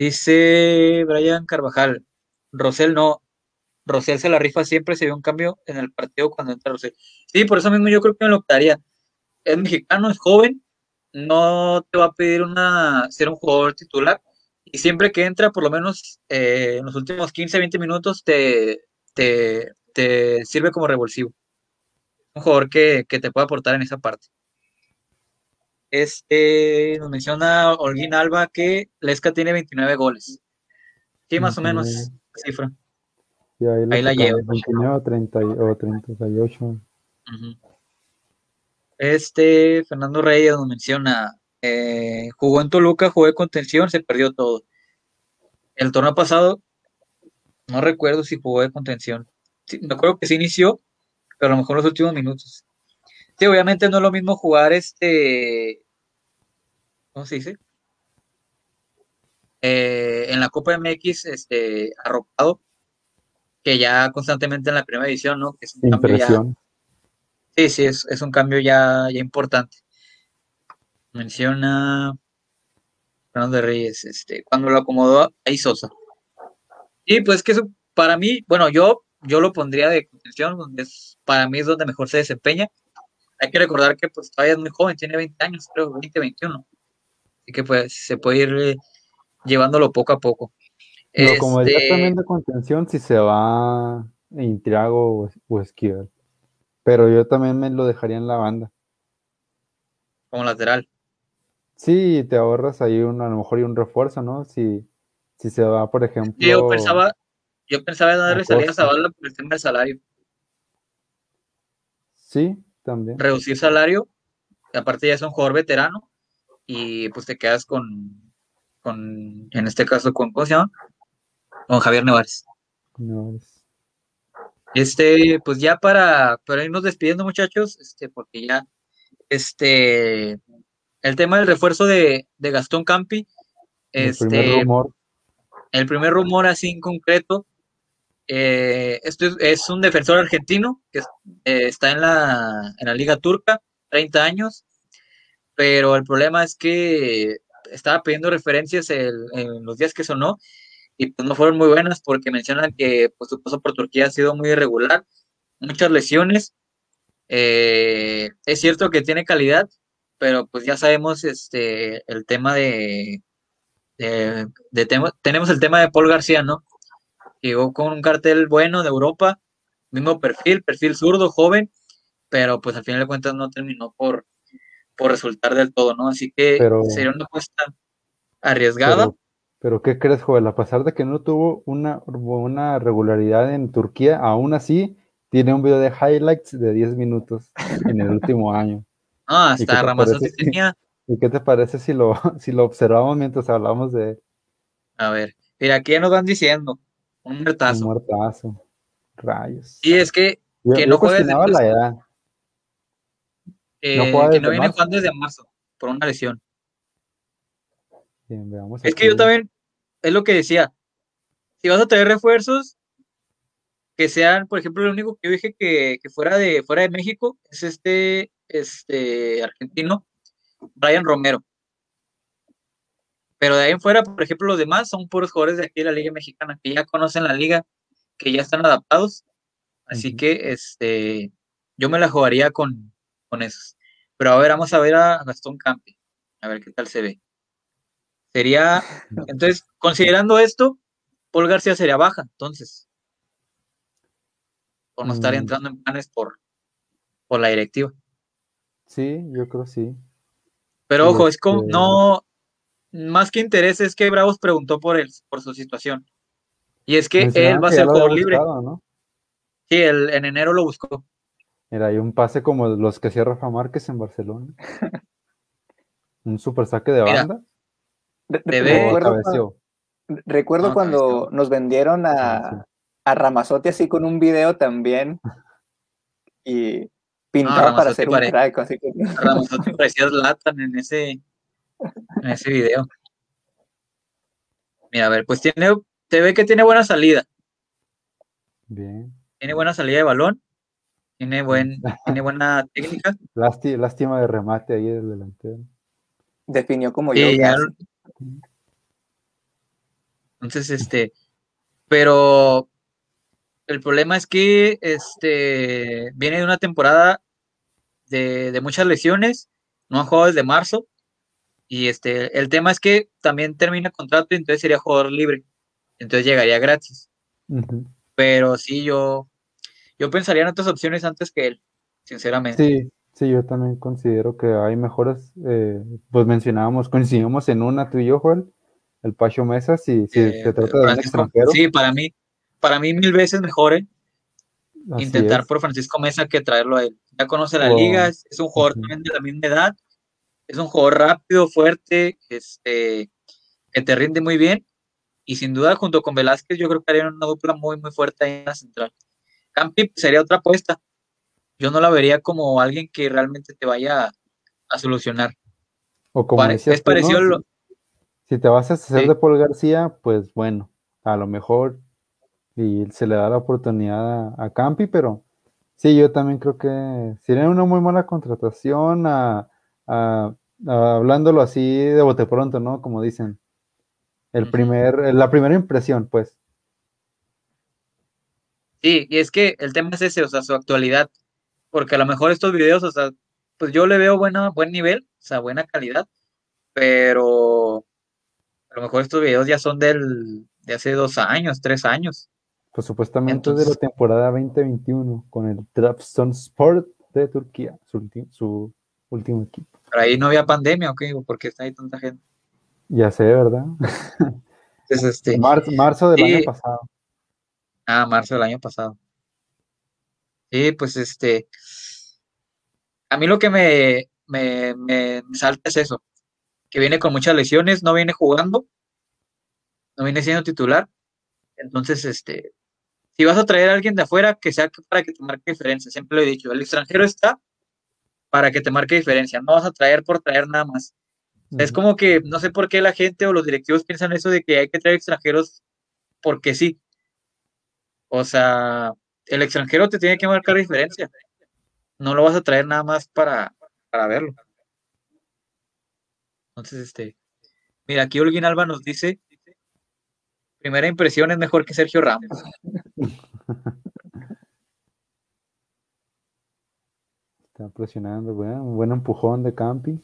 Dice Brian Carvajal, Rosel no, Rosel se la rifa siempre, se vio un cambio en el partido cuando entra Rosel. Sí, por eso mismo yo creo que me lo quedaría. Es mexicano, es joven, no te va a pedir una, ser un jugador titular y siempre que entra, por lo menos eh, en los últimos 15, 20 minutos, te, te, te sirve como revulsivo. Un jugador que, que te puede aportar en esa parte. Este, nos menciona Holguín Alba que Lesca tiene 29 goles. Sí, más o menos 29. cifra. y ahí, Ahí la lleva. 29 o 30 y- o 38. Ujú. Este, Fernando Reyes nos menciona, eh, jugó en Toluca, jugó de contención, se perdió todo. El torneo pasado, no recuerdo si jugó de contención. Sí, me acuerdo que sí inició, pero a lo mejor los últimos minutos. Sí, obviamente no es lo mismo jugar este, ¿cómo se dice? Eh, en la Copa MX, este, arropado, que ya constantemente en la primera edición, ¿no? Que es un cambio ya-. Sí, sí, es, es un cambio ya, ya importante. Menciona Fernando de Reyes, este, cuando lo acomodó ahí Sosa. Y pues que eso, para mí, bueno, yo, yo lo pondría de contención, donde es, para mí es donde mejor se desempeña. Hay que recordar que pues todavía es muy joven, tiene 20 años, creo, 20, 21. Así que pues se puede ir eh, llevándolo poco a poco. Pero como diría Este, también de contención, si se va Intriago o, o Esquivel. Pero yo también me lo dejaría en la banda. como lateral. Sí, te ahorras ahí un, a lo mejor y un refuerzo, ¿no? Si, si se va, por ejemplo. Yo pensaba, yo pensaba en darle salida a. Zavala por el tema del salario. Sí, también. reducir salario, aparte ya es un jugador veterano, y pues te quedas con, con en este caso, con, ¿cómo se llama? Con Javier Nevares. Este, pues ya para, para irnos despidiendo, muchachos, este, porque ya, este, el tema del refuerzo de, de Gastón Campi, el primer este, rumor. el primer rumor así en concreto, eh, esto es, un defensor argentino que eh, está en la, en la liga turca, 30 años, pero el problema es que estaba pidiendo referencias en los días que sonó y pues no fueron muy buenas porque mencionan que pues, su paso por Turquía ha sido muy irregular, muchas lesiones. Eh, es cierto que tiene calidad, pero pues ya sabemos este el tema de, de, tenemos el tema de Paul García, ¿no? Llegó con un cartel bueno de Europa, mismo perfil, perfil zurdo, joven, pero pues al final de cuentas no terminó por, por resultar del todo, ¿no? Así que Pero- sería una apuesta arriesgada. Pero, pero ¿qué crees, Joel? A pesar de que no tuvo una, una regularidad en Turquía, aún así tiene un video de highlights de 10 minutos en el último año. Ah, ¿Y qué hasta te parece? tenía. ¿Y qué te parece si lo, si lo observamos mientras hablamos de A ver, mira, aquí ya nos van diciendo un un muertazo. muertazo? Rayos. Y es que, Yo, que yo no juega desde la marzo. edad. eh, No juega que no viene marzo. jugando desde marzo por una lesión. Bien, veamos Es que yo también, es lo que decía, si vas a traer refuerzos, que sean, por ejemplo, lo único que yo dije que, que fuera de fuera de México es este este, argentino, Brian Romero. Pero de ahí en fuera, por ejemplo, los demás son puros jugadores de aquí de la Liga Mexicana, que ya conocen la liga, que ya están adaptados. Así que este, yo me la jugaría con, con esos. Pero a ver, vamos a ver a Gastón Campi, a ver qué tal se ve. Sería, entonces, considerando esto, Paul García sería baja, entonces. Por no estar Mm. entrando en planes por, por la directiva. Sí, yo creo sí. Pero ojo, es como, este- no, más que interés es que Bravos preguntó por él, por su situación. Y es que él va a ser jugador libre. Sí, él en enero lo buscó. Mira, hay un pase como los que hacía Rafa Márquez en Barcelona. un super saque de banda. Recuerdo, cabeceó. recuerdo No, cuando nos vendieron a, a Ramazotti así con un video también y pintado para ser un crack. Así que, Ramazotti parecía Zlatan en ese, en ese video. Mira, a ver, pues tiene, te ve que tiene buena salida. Bien. Tiene buena salida de balón. Tiene, buen, tiene buena técnica. Lásti- lástima de remate ahí del delantero. definió como Sí, yo. ya-. Entonces, este, pero el problema es que este viene de una temporada de, de muchas lesiones, no ha jugado desde marzo, y este, el tema es que también termina contrato y entonces sería jugador libre, entonces llegaría gratis. Pero sí, yo, yo pensaría en otras opciones antes que él, sinceramente. Sí, sí, yo también considero que hay mejores. eh, pues mencionábamos, coincidimos en una tú y yo, Joel, el Pacho Mesa, si, si Eh, se trata de un extranjero. sí, para mí, para mí mil veces mejor ¿eh? intentar es. por Francisco Mesa que traerlo a él. Ya conoce la liga, es, es un jugador también de la misma edad, es un jugador rápido, fuerte, este, que te rinde muy bien. Y sin duda, junto con Velázquez, yo creo que harían una dupla muy, muy fuerte ahí en la central. Campi sería otra apuesta. Yo no la vería como alguien que realmente te vaya a, a solucionar. O como Pare- decías es parecido lo- Si te vas a hacer Sí. de Paul García, pues bueno, a lo mejor y se le da la oportunidad a, a Campi, pero sí, yo también creo que sería una muy mala contratación a, a- a- hablándolo así de bote pronto, ¿no? Como dicen. El primer, la primera impresión, pues. Sí, y es que el tema es ese, o sea, su actualidad. Porque a lo mejor estos videos, o sea, pues yo le veo buena, buen nivel, o sea, buena calidad, pero a lo mejor estos videos ya son del, de hace dos años, tres años. Pues supuestamente es de la Entonces- temporada 2021 con el Trabzonspor de Turquía, su, ulti- su último equipo. Pero ahí no había pandemia, ¿ok? ¿Por qué está ahí tanta gente? Ya sé, ¿verdad? Entonces, este, Mar- marzo del sí. año pasado. ah, marzo del año pasado. Sí, pues este, a mí lo que me, me, me salta es eso, que viene con muchas lesiones, no viene jugando, no viene siendo titular. Entonces, este, si vas a traer a alguien de afuera, que sea para que te marque diferencia, siempre lo he dicho, el extranjero está para que te marque diferencia, no vas a traer por traer nada más. Sea, Es como que no sé por qué la gente o los directivos piensan eso de que hay que traer extranjeros porque sí. O sea, el extranjero te tiene que marcar diferencia. No lo vas a traer nada más para, para verlo. Entonces, este, mira, aquí Olguín Alba nos dice, primera impresión es mejor que Sergio Ramos. Está presionando, bueno, un buen empujón de Campi.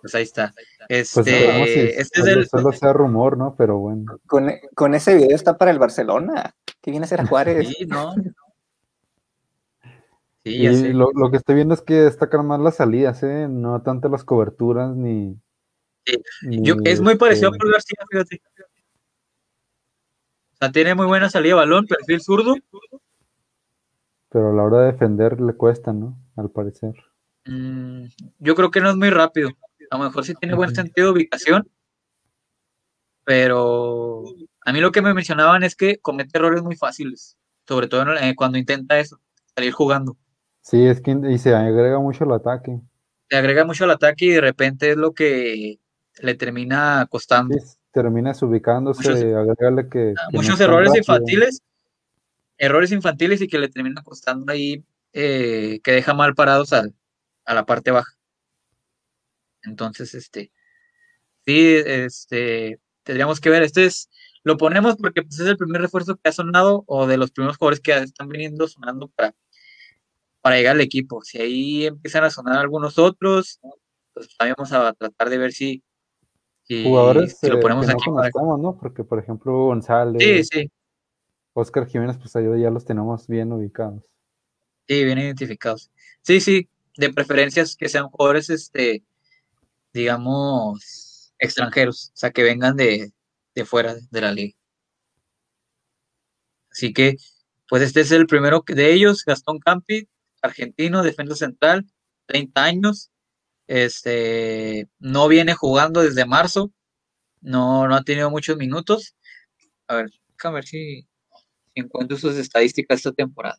Pues ahí está. Pues sabemos si Este, este es solo, el, solo sea rumor, ¿no? Pero bueno. Con, con ese video está para el Barcelona. Que viene a ser a Juárez. sí, ¿no? Sí, ya Y sé. lo, lo que estoy viendo es que destacan más las salidas, ¿eh? No tanto las coberturas ni. Sí. ni, Yo, es muy parecido a este, Paul García, fíjate. O sea, tiene muy buena salida de balón, perfil zurdo. Pero a la hora de defender le cuesta, ¿no? Al parecer. Mm, yo creo que no es muy rápido. A lo mejor sí tiene buen sentido de ubicación, pero a mí lo que me mencionaban es que comete errores muy fáciles, sobre todo eh, cuando intenta eso, salir jugando. Sí, es que y se agrega mucho el ataque. Le agrega mucho al ataque y de repente es lo que le termina costando. Sí, termina ubicándose, Muchos- agregarle que, Muchos errores infantiles, errores infantiles y que le termina costando ahí eh, que deja mal parados al, a la parte baja. Entonces, este, sí, este, tendríamos que ver, este es, lo ponemos porque pues, es el primer refuerzo que ha sonado o de los primeros jugadores que están viniendo sonando para, para llegar al equipo. Si ahí empiezan a sonar algunos otros, pues vamos a tratar de ver si, jugadores lo ponemos que no ¿no? Porque, por ejemplo, González, sí, sí. Oscar Jiménez, pues ahí ya los tenemos bien ubicados. Sí, bien identificados. Sí, sí, de preferencias que sean jugadores, este, digamos, extranjeros, o sea, que vengan de, de fuera de la liga. Así que, pues este es el primero de ellos, Gastón Campi, argentino, defensa central, 30 años, este, no viene jugando desde marzo, no, no ha tenido muchos minutos. A ver, déjame ver si, encuentro sus estadísticas esta temporada.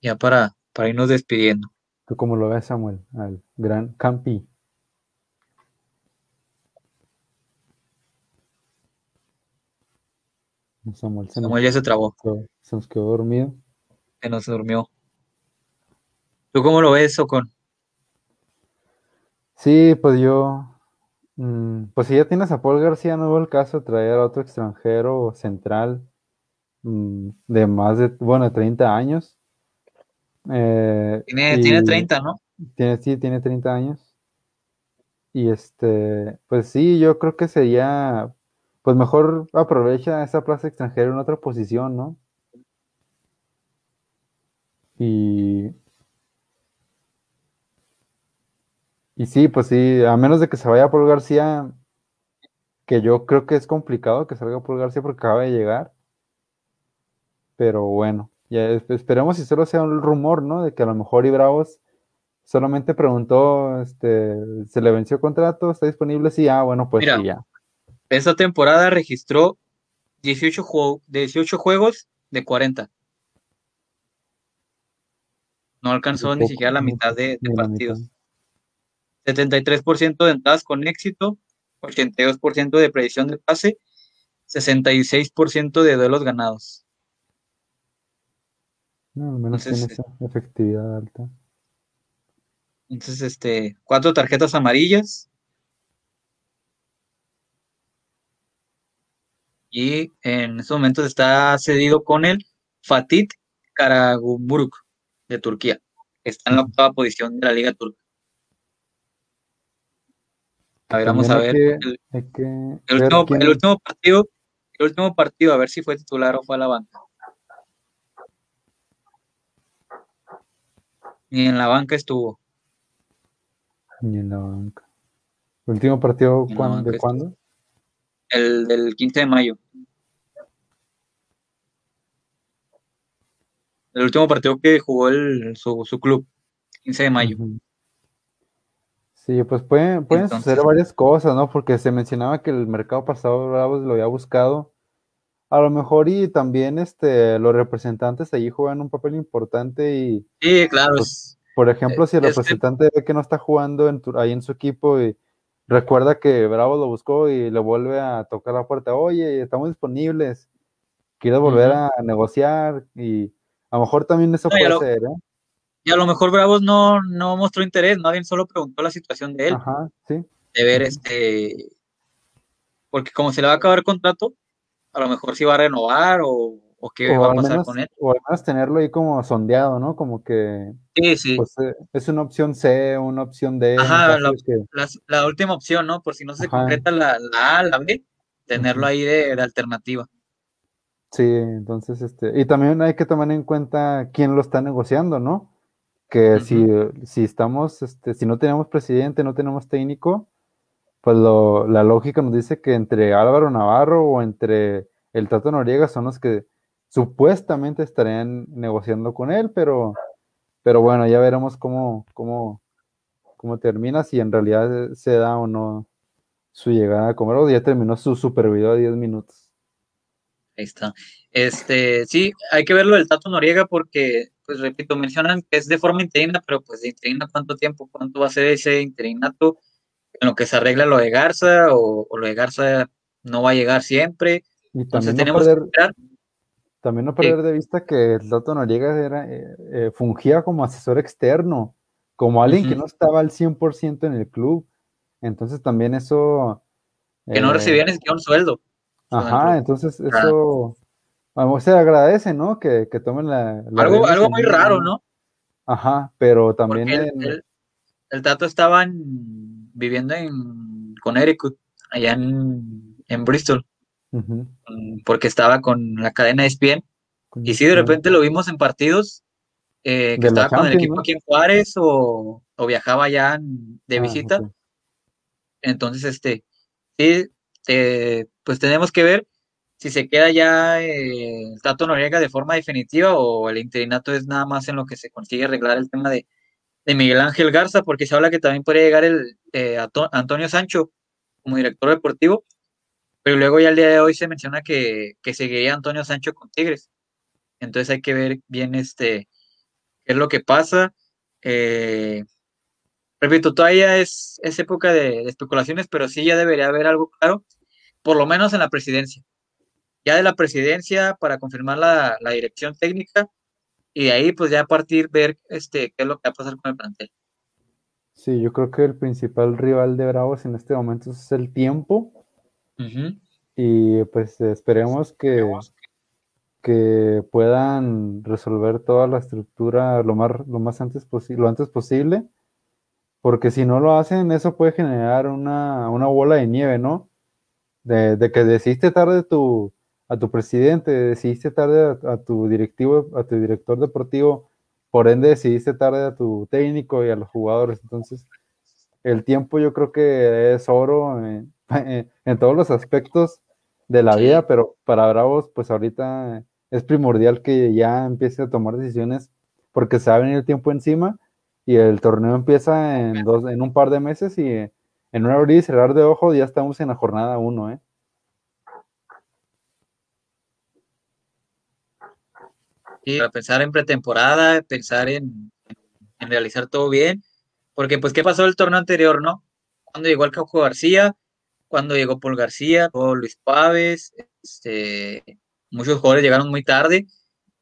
Ya para, para irnos despidiendo. ¿Tú cómo lo ves, Samuel? Al gran Campi. Samuel, ya se trabó. Se nos quedó dormido. Se nos durmió. ¿Tú cómo lo ves, Ocon? Sí, pues yo. Mm, pues si ya tienes a Paul García, no hubo el caso de traer a otro extranjero central mm, de más de, bueno, de 30 años. Eh, tiene, tiene 30, ¿no? Tiene, sí, tiene 30 años. Y este, pues sí, yo creo que sería, pues mejor aprovecha esa plaza extranjera en otra posición, ¿no? Y, y sí, pues sí, a menos de que se vaya por García, que yo creo que es complicado que salga por García porque acaba de llegar. Pero bueno, ya esperemos si solo sea un rumor, ¿no? De que a lo mejor Ibravos solamente preguntó, este, se le venció contrato, está disponible, sí, ah, bueno, pues sí, ya. Esta temporada registró 18, 18 juegos de 40. No alcanzó ni siquiera la mitad de, partidos. 73% de entradas con éxito, 82% de predicción de pase, 66% de duelos ganados. No, al menos tiene esa efectividad alta. Entonces, este, cuatro tarjetas amarillas. Y en estos momentos está cedido con el Fatih Karagumruk de Turquía. Está en la octava posición de la Liga Turca. A ver, vamos a ver. el, último, partido, el último partido, a ver si fue titular o fue a la banca. Y en la banca estuvo. Ni en la banca. ¿El último partido de cuándo? El del 15 de mayo. El último partido que jugó el, su, su club, 15 de mayo. Sí, pues pueden, pueden suceder varias cosas, ¿no? Porque se mencionaba que el mercado pasado Bravos lo había buscado. A lo mejor y también este, los representantes allí juegan un papel importante y... Sí, claro. Pues, por ejemplo, si el representante ve que no está jugando en ahí en su equipo y recuerda que Bravo lo buscó y le vuelve a tocar la puerta, oye, estamos disponibles, quiero volver a negociar y a lo mejor también eso puede ser, ¿eh? Y a lo mejor Bravos no, no mostró interés, más bien solo preguntó la situación de él. Ajá, sí. De ver este. Porque como se le va a acabar el contrato, a lo mejor si va a renovar o, o qué va a pasar con él. O además tenerlo ahí como sondeado, ¿no? Como que. Sí, sí. Pues, eh, es una opción C, una opción D. Ajá, la, última opción, ¿no? Por si no se concreta la, la, A, la B, tenerlo ahí de, de alternativa. Sí, entonces, este, y también hay que tomar en cuenta quién lo está negociando, ¿no? Que si, si estamos, este, si no tenemos presidente, no tenemos técnico, pues lo, la lógica nos dice que entre Álvaro Navarro o entre el Tato Noriega son los que supuestamente estarían negociando con él, pero, pero bueno, ya veremos cómo, cómo, cómo termina, si en realidad se da o no su llegada a comer, ya terminó su super video de 10 minutos. Ahí está. Este, sí, hay que verlo del Tato Noriega porque pues repito, mencionan que es de forma interina, pero pues de interina cuánto tiempo, cuánto va a ser ese interinato en lo que se arregla lo de Garza o, lo de Garza no va a llegar siempre. Entonces tenemos que esperar. También no perder de vista que el Tato Noriega era, eh, eh, fungía como asesor externo, como alguien que no estaba al 100% en el club. Entonces también eso... Que no recibía ni siquiera un sueldo. Ajá, entonces eso... se agradece, ¿no? Que, tomen la... algo algo muy raro, ¿no? Ajá, pero también... El, el, Tato estaba viviendo en Connecticut, allá en, en Bristol. Porque estaba con la cadena ESPN. Y si de repente lo vimos en partidos, eh, que estaba con el equipo aquí en Juárez o, viajaba ya de ah, visita. Entonces, este, sí, eh, pues tenemos que ver si se queda ya eh, el Tato Noriega de forma definitiva o el interinato es nada más en lo que se consigue arreglar el tema de, Miguel Ángel Garza, porque se habla que también podría llegar el Antonio Sancho como director deportivo pero luego ya el día de hoy se menciona que, seguiría Antonio Sancho con Tigres. Entonces hay que ver bien este qué es lo que pasa. Eh, repito, todavía es, es época de, especulaciones, pero sí ya debería haber algo claro, por lo menos en la presidencia. Ya de la presidencia para confirmar la, dirección técnica y de ahí pues ya a partir ver este qué es lo que va a pasar con el plantel. Sí, yo creo que el principal rival de Bravos en este momento es el tiempo y pues esperemos que, que puedan resolver toda la estructura lo más, lo más antes, lo antes posible, porque si no lo hacen, eso puede generar una, bola de nieve, ¿no? De, que decidiste tarde tu, a tu presidente, decidiste tarde a, tu directivo, a tu director deportivo, por ende decidiste tarde a tu técnico y a los jugadores. Entonces, el tiempo yo creo que es oro en, todos los aspectos de la vida, pero para Bravos, pues ahorita es primordial que ya empiece a tomar decisiones porque se va a venir el tiempo encima y el torneo empieza en, dos, en un par de meses y en un abrir y cerrar de ojo ya estamos en la jornada uno, ¿eh? Y pensar en pretemporada, pensar en, en, realizar todo bien, porque pues, ¿qué pasó el torneo anterior, no? Cuando llegó el Cauco García, cuando llegó Paul García, Luis Pávez, este, muchos jugadores llegaron muy tarde,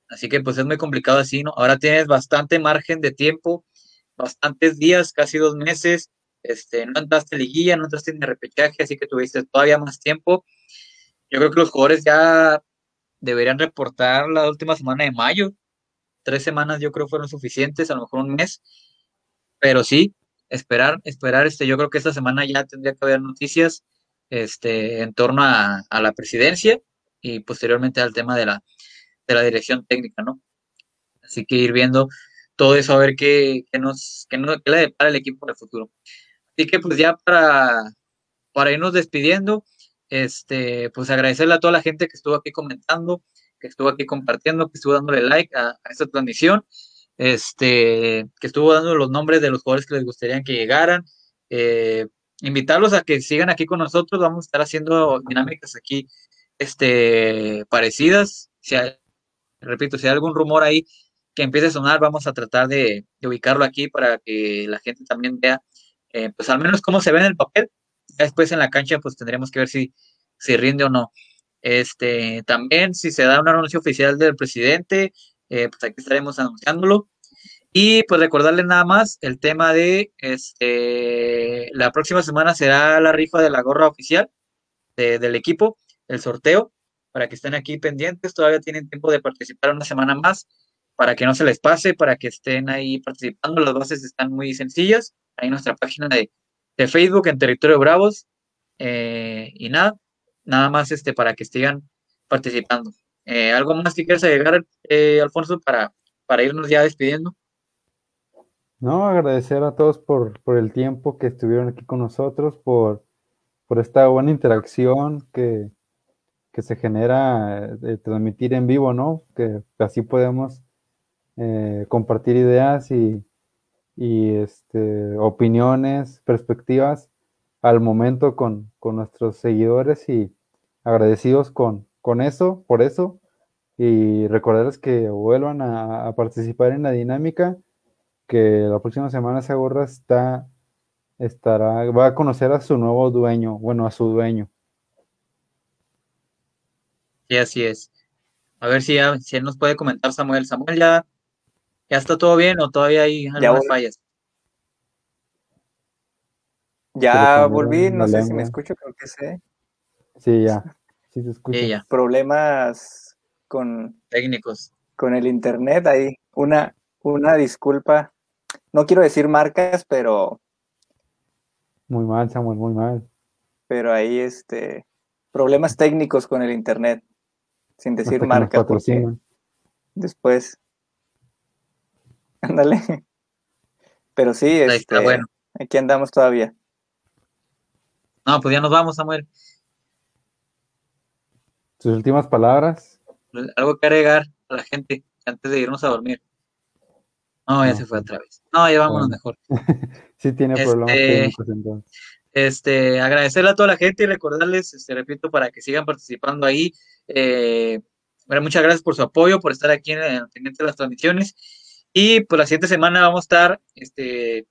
así que pues es muy complicado así, ¿no? Ahora tienes bastante margen de tiempo, bastantes días, casi dos meses, este, no entraste en liguilla, no entraste en repechaje, así que tuviste todavía más tiempo. Yo creo que los jugadores ya deberían reportar la última semana de mayo, tres semanas yo creo fueron suficientes, a lo mejor un mes, pero sí, esperar, esperar, este, yo creo que esta semana ya tendría que haber noticias este, en torno a, la presidencia y posteriormente al tema de la, de la dirección técnica, ¿no? Así que ir viendo todo eso a ver qué, nos, qué, nos, qué le depara el equipo el futuro. Así que pues ya para, para irnos despidiendo, este, pues agradecerle a toda la gente que estuvo aquí comentando, que estuvo aquí compartiendo, que estuvo dándole like a, esta transmisión, este, que estuvo dando los nombres de los jugadores que les gustaría que llegaran. Eh, invitarlos a que sigan aquí con nosotros. Vamos a estar haciendo dinámicas aquí este, parecidas. Si repito, si hay algún rumor ahí que empiece a sonar, vamos a tratar de, ubicarlo aquí para que la gente también vea, eh, pues al menos cómo se ve en el papel. Después en la cancha, pues tendremos que ver si, si rinde o no. Este, también si se da un anuncio oficial del presidente, eh, pues aquí estaremos anunciándolo. Y pues recordarles nada más el tema de este, la próxima semana será la rifa de la gorra oficial del equipo, el sorteo, para que estén aquí pendientes. Todavía tienen tiempo de participar una semana más para que no se les pase, para que estén ahí participando. Las bases están muy sencillas. Ahí en nuestra página de, Facebook en Territorio Bravos. Eh, y nada, nada más este para que estén participando. Eh, ¿Algo más que quieras agregar, eh, Alfonso, para, para irnos ya despidiendo? No, agradecer a todos por, el tiempo que estuvieron aquí con nosotros, por, esta buena interacción que, se genera de transmitir en vivo, ¿no? Que así podemos compartir ideas y, este, opiniones, perspectivas al momento con, nuestros seguidores y agradecidos con, con eso, por eso, y recordarles que vuelvan a participar en la dinámica que la próxima semana esa gorra está, estará, va a conocer a su nuevo dueño, bueno, a su dueño. Sí, así es. A ver si, si él nos puede comentar, Samuel. Samuel, ¿ya, ya está todo bien o todavía hay algunas fallas? Ya volví, no sé si me escucho, creo que sé. Sí, ya. Sí se escucha. Problemas con técnicos. Con el internet ahí. Una, una disculpa. No quiero decir marcas, pero. Muy mal, Samuel, muy mal. Pero ahí este. Problemas técnicos con el internet. Sin decir marcas. Después. Ándale. Pero sí, este, bueno. aquí andamos todavía. No, pues ya nos vamos, Samuel. Sus últimas palabras. Algo que agregar a la gente antes de irnos a dormir. No, ya se fue otra vez. No, ya vámonos mejor. sí tiene problemas este, técnicos entonces. Este, agradecerle a toda la gente y recordarles, este, repito, para que sigan participando ahí. Eh, bueno, muchas gracias por su apoyo, por estar aquí en el pendiente de las transmisiones. Y pues la siguiente semana vamos a estar este,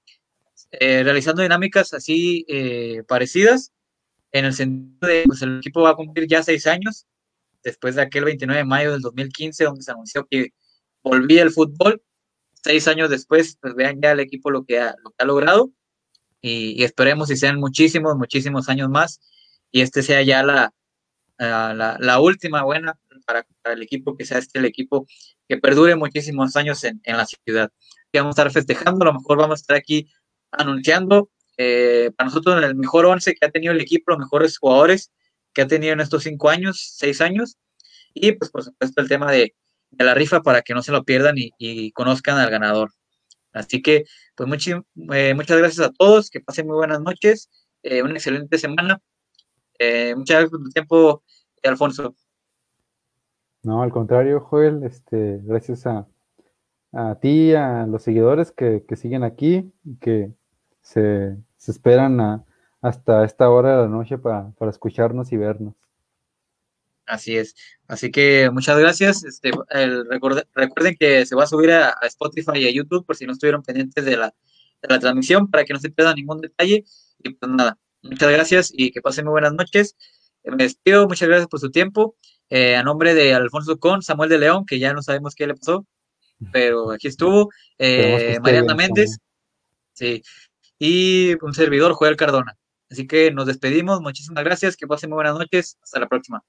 eh, realizando dinámicas así eh, parecidas, en el sentido de, pues el equipo va a cumplir ya seis años, después de aquel 29 de mayo del 2015, donde se anunció que volvía el fútbol. Seis años después, pues vean ya el equipo lo que ha, logrado y, esperemos y sean muchísimos, muchísimos años más y este sea ya la última buena para, el equipo, que sea este el equipo que perdure muchísimos años en, en la ciudad. Vamos a estar festejando, a lo mejor vamos a estar aquí anunciando eh, para nosotros el mejor once que ha tenido el equipo, los mejores jugadores que ha tenido en estos cinco años, seis años, y pues por supuesto el tema de, la rifa para que no se lo pierdan y, conozcan al ganador. Así que, pues eh, muchas gracias a todos, que pasen muy buenas noches, eh, una excelente semana. muchas gracias por tu tiempo, Alfonso. No, al contrario, Joel, este, gracias a, a ti, a los seguidores que, que siguen aquí, que se, esperan hasta esta hora de la noche para, escucharnos y vernos. Así es. Así que muchas gracias. Este, recuerden, que se va a subir a, Spotify y a YouTube por si no estuvieron pendientes de la, de la transmisión para que no se pierda ningún detalle. Y pues nada, muchas gracias y que pasen muy buenas noches. Me despido, muchas gracias por su tiempo. Eh, a nombre de Alfonso Con, Samuel de León, que ya no sabemos qué le pasó, pero aquí estuvo. Eh, Mariana Méndez. Sí y un servidor, Joel Cardona. Así que nos despedimos, muchísimas gracias, que pasen muy buenas noches, hasta la próxima.